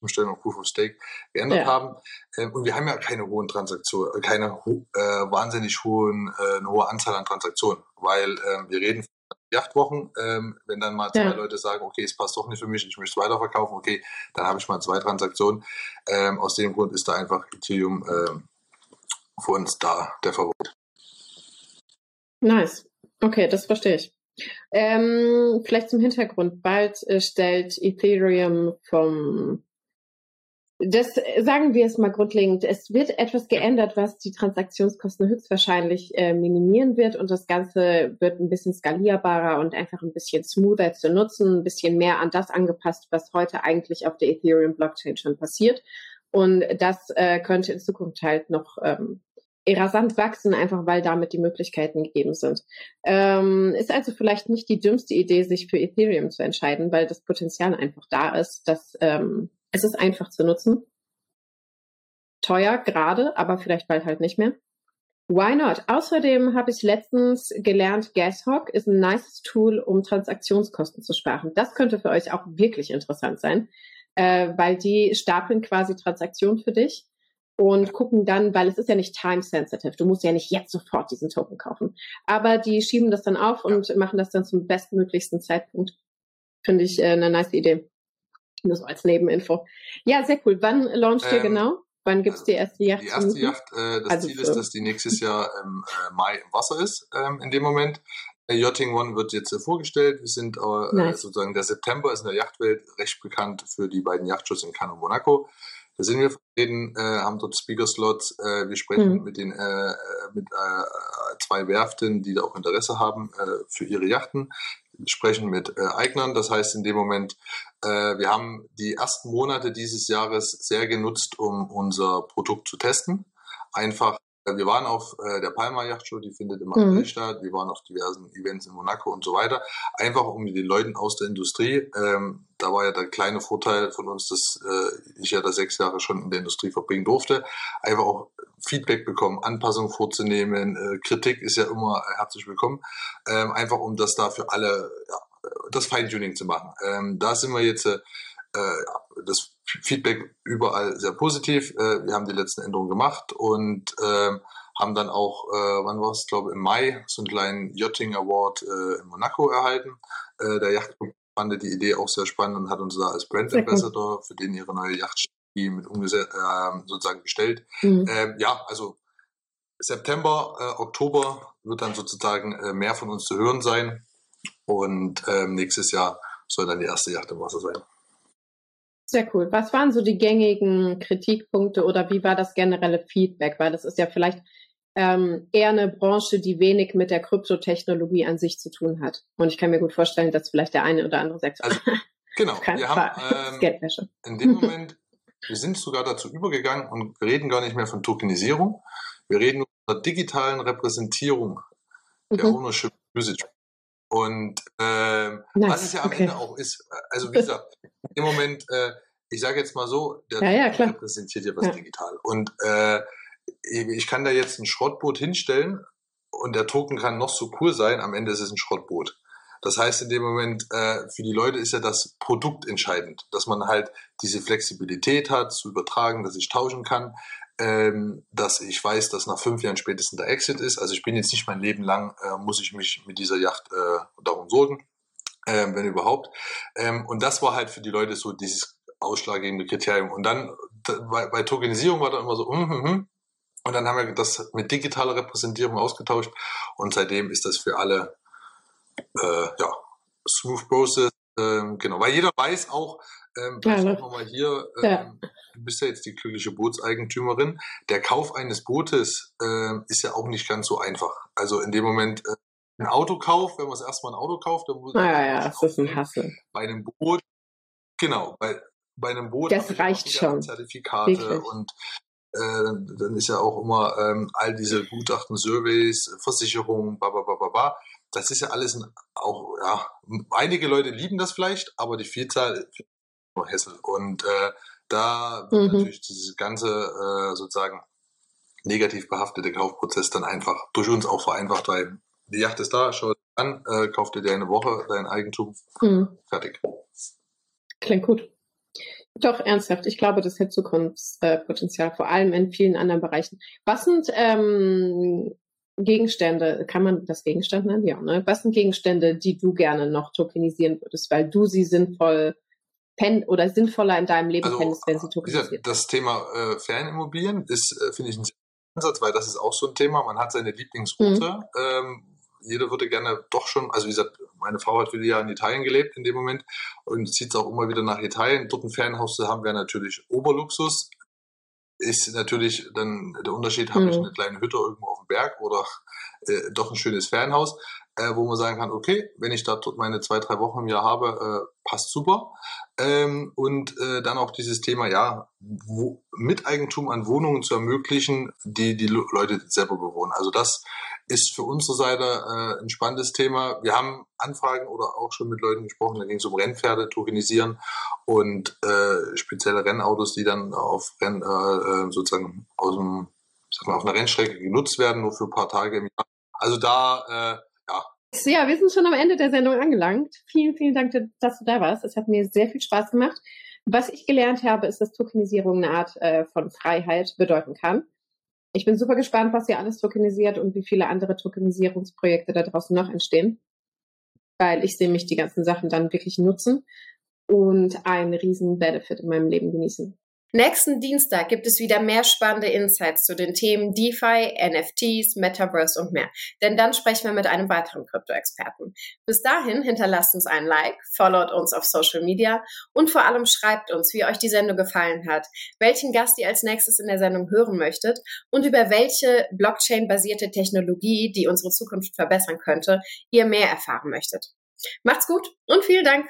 Umstellung auf Proof of Stake geändert ja. haben. Ähm, und wir haben ja keine hohen Transaktionen, keine ho äh, wahnsinnig hohen, äh, eine hohe Anzahl an Transaktionen, weil ähm, wir reden Yachtwochen, ähm, wenn dann mal zwei ja. Leute sagen, okay, es passt doch nicht für mich, ich möchte es weiterverkaufen, okay, dann habe ich mal zwei Transaktionen. Ähm, aus dem Grund ist da einfach Ethereum ähm, für uns da der Favorit. Nice. Okay, das verstehe ich. Ähm, vielleicht zum Hintergrund. Bald äh, stellt Ethereum vom das sagen wir es mal grundlegend. Es wird etwas geändert, was die Transaktionskosten höchstwahrscheinlich äh, minimieren wird und das Ganze wird ein bisschen skalierbarer und einfach ein bisschen smoother zu nutzen, ein bisschen mehr an das angepasst, was heute eigentlich auf der Ethereum Blockchain schon passiert. Und das äh, könnte in Zukunft halt noch ähm, rasant wachsen, einfach weil damit die Möglichkeiten gegeben sind. Ähm, ist also vielleicht nicht die dümmste Idee, sich für Ethereum zu entscheiden, weil das Potenzial einfach da ist, dass ähm, es ist einfach zu nutzen. Teuer gerade, aber vielleicht bald halt nicht mehr. Why not? Außerdem habe ich letztens gelernt, Gashawk ist ein nice Tool, um Transaktionskosten zu sparen. Das könnte für euch auch wirklich interessant sein, äh, weil die stapeln quasi Transaktionen für dich und gucken dann, weil es ist ja nicht time sensitive, du musst ja nicht jetzt sofort diesen Token kaufen. Aber die schieben das dann auf und machen das dann zum bestmöglichsten Zeitpunkt. Finde ich äh, eine nice Idee. Nur so als Nebeninfo. Ja, sehr cool. Wann launcht ähm, ihr genau? Wann gibt's die erste Yacht? Die erste Yacht, äh, das also Ziel ist, dass die nächstes Jahr im äh, Mai im Wasser ist, ähm, in dem Moment. Der Yachting One wird jetzt äh, vorgestellt. Wir sind äh, nice. sozusagen, der September ist in der Yachtwelt recht bekannt für die beiden Yachtshows in Cannes und Monaco. Da sind wir vertreten, äh, haben dort Speaker-Slots. Äh, wir sprechen mhm. mit den äh, mit äh, zwei Werften, die da auch Interesse haben äh, für ihre Yachten. Wir sprechen mit äh, Eignern. Das heißt, in dem Moment, wir haben die ersten Monate dieses Jahres sehr genutzt, um unser Produkt zu testen. Einfach wir waren auf äh, der Palma Yacht Show, die findet im April mhm. statt. Wir waren auf diversen Events in Monaco und so weiter. Einfach um den Leuten aus der Industrie, ähm, da war ja der kleine Vorteil von uns, dass äh, ich ja da sechs Jahre schon in der Industrie verbringen durfte, einfach auch Feedback bekommen, Anpassungen vorzunehmen. Äh, Kritik ist ja immer herzlich willkommen. Ähm, einfach um das da für alle, ja, das Feintuning zu machen. Ähm, da sind wir jetzt, äh, das Feedback überall sehr positiv. Äh, wir haben die letzten Änderungen gemacht und äh, haben dann auch, äh, wann war es, glaube im Mai, so einen kleinen Yachting Award äh, in Monaco erhalten. Äh, der Yachtclub fand die Idee auch sehr spannend und hat uns da als Brand Ambassador für den ihre neue Yachtstrategie mit umgesetzt, äh, sozusagen gestellt. Mhm. Ähm, ja, also September, äh, Oktober wird dann sozusagen äh, mehr von uns zu hören sein und ähm, nächstes Jahr soll dann die erste Yacht im Wasser sein. Sehr cool. Was waren so die gängigen Kritikpunkte oder wie war das generelle Feedback? Weil das ist ja vielleicht ähm, eher eine Branche, die wenig mit der Kryptotechnologie an sich zu tun hat. Und ich kann mir gut vorstellen, dass vielleicht der eine oder andere sagt, also, [laughs] genau, wir haben ähm, in dem [laughs] Moment, wir sind sogar dazu übergegangen und reden gar nicht mehr von Tokenisierung. Wir reden von der digitalen Repräsentierung der mhm. Ownership Usage. Und ähm, nice. was es ja am okay. Ende auch ist, also wie gesagt, im Moment, äh, ich sage jetzt mal so, der ja, ja, repräsentiert ja was ja. digital. Und äh, ich kann da jetzt ein Schrottboot hinstellen und der Token kann noch so cool sein, am Ende ist es ein Schrottboot. Das heißt, in dem Moment, äh, für die Leute ist ja das Produkt entscheidend, dass man halt diese Flexibilität hat, zu übertragen, dass ich tauschen kann, ähm, dass ich weiß, dass nach fünf Jahren spätestens der Exit ist. Also ich bin jetzt nicht mein Leben lang, äh, muss ich mich mit dieser Yacht äh, darum sorgen ähm, wenn überhaupt. Ähm, und das war halt für die Leute so dieses ausschlaggebende Kriterium. Und dann bei, bei Tokenisierung war dann immer so, mm, mm, mm. und dann haben wir das mit digitaler Repräsentierung ausgetauscht und seitdem ist das für alle äh, ja, smooth process. Ähm, genau, weil jeder weiß auch, ähm, ja, ne? mal hier, ähm, ja. du bist ja jetzt die glückliche Bootseigentümerin. Der Kauf eines Bootes äh, ist ja auch nicht ganz so einfach. Also in dem Moment, äh, ein Auto kauft, wenn man es erstmal ein Auto kauft, dann muss man. Ja, ja, das ist ein Hassel. Bei einem Boot, genau, bei, bei einem Boot. Das reicht schon. Zertifikate Wirklich? und äh, dann ist ja auch immer ähm, all diese Gutachten, Surveys, Versicherungen, ba, ba, ba, ba, ba. Das ist ja alles ein, auch, ja, einige Leute lieben das vielleicht, aber die Vielzahl nur Hessel. Und äh, da wird mhm. natürlich dieses ganze äh, sozusagen negativ behaftete Kaufprozess dann einfach durch uns auch vereinfacht, weil die Yacht ist da, schau dir an, äh, kauf dir eine Woche dein Eigentum, mhm. fertig. Klingt gut. Doch, ernsthaft. Ich glaube, das hätte Zukunftspotenzial, vor allem in vielen anderen Bereichen. Was sind ähm, Gegenstände, kann man das Gegenstand nennen? Ja, ne? Was sind Gegenstände, die du gerne noch tokenisieren würdest, weil du sie sinnvoll pen oder sinnvoller in deinem Leben also, fändest, wenn sie tokenisiert werden? Das Thema äh, Fernimmobilien ist, äh, finde ich, ein Ansatz, weil das ist auch so ein Thema. Man hat seine Lieblingsroute. Mhm. Ähm, jeder würde gerne doch schon, also wie gesagt, meine Frau hat viele Jahre in Italien gelebt in dem Moment und zieht auch immer wieder nach Italien. Dort ein Ferienhaus zu haben, wäre natürlich Oberluxus. Ist natürlich dann der Unterschied, habe mhm. ich eine kleine Hütte irgendwo auf dem Berg oder äh, doch ein schönes Ferienhaus äh, wo man sagen kann, okay, wenn ich da meine zwei, drei Wochen im Jahr habe, äh, passt super. Ähm, und äh, dann auch dieses Thema, ja, wo, Miteigentum an Wohnungen zu ermöglichen, die die Leute selber bewohnen. Also das ist für unsere Seite äh, ein spannendes Thema. Wir haben Anfragen oder auch schon mit Leuten gesprochen, da ging es um Rennpferde, tokenisieren und äh, spezielle Rennautos, die dann auf Renn, äh, äh sozusagen aus dem, sag mal, auf einer Rennstrecke genutzt werden, nur für ein paar Tage im Jahr. Also da äh, ja, wir sind schon am Ende der Sendung angelangt. Vielen, vielen Dank, dass du da warst. Es hat mir sehr viel Spaß gemacht. Was ich gelernt habe, ist, dass Tokenisierung eine Art äh, von Freiheit bedeuten kann. Ich bin super gespannt, was ihr alles tokenisiert und wie viele andere Tokenisierungsprojekte da draußen noch entstehen, weil ich sehe mich die ganzen Sachen dann wirklich nutzen und einen riesen Benefit in meinem Leben genießen. Nächsten Dienstag gibt es wieder mehr spannende Insights zu den Themen DeFi, NFTs, Metaverse und mehr. Denn dann sprechen wir mit einem weiteren Krypto-Experten. Bis dahin hinterlasst uns einen Like, followt uns auf Social Media und vor allem schreibt uns, wie euch die Sendung gefallen hat, welchen Gast ihr als nächstes in der Sendung hören möchtet und über welche Blockchain-basierte Technologie, die unsere Zukunft verbessern könnte, ihr mehr erfahren möchtet. Macht's gut und vielen Dank!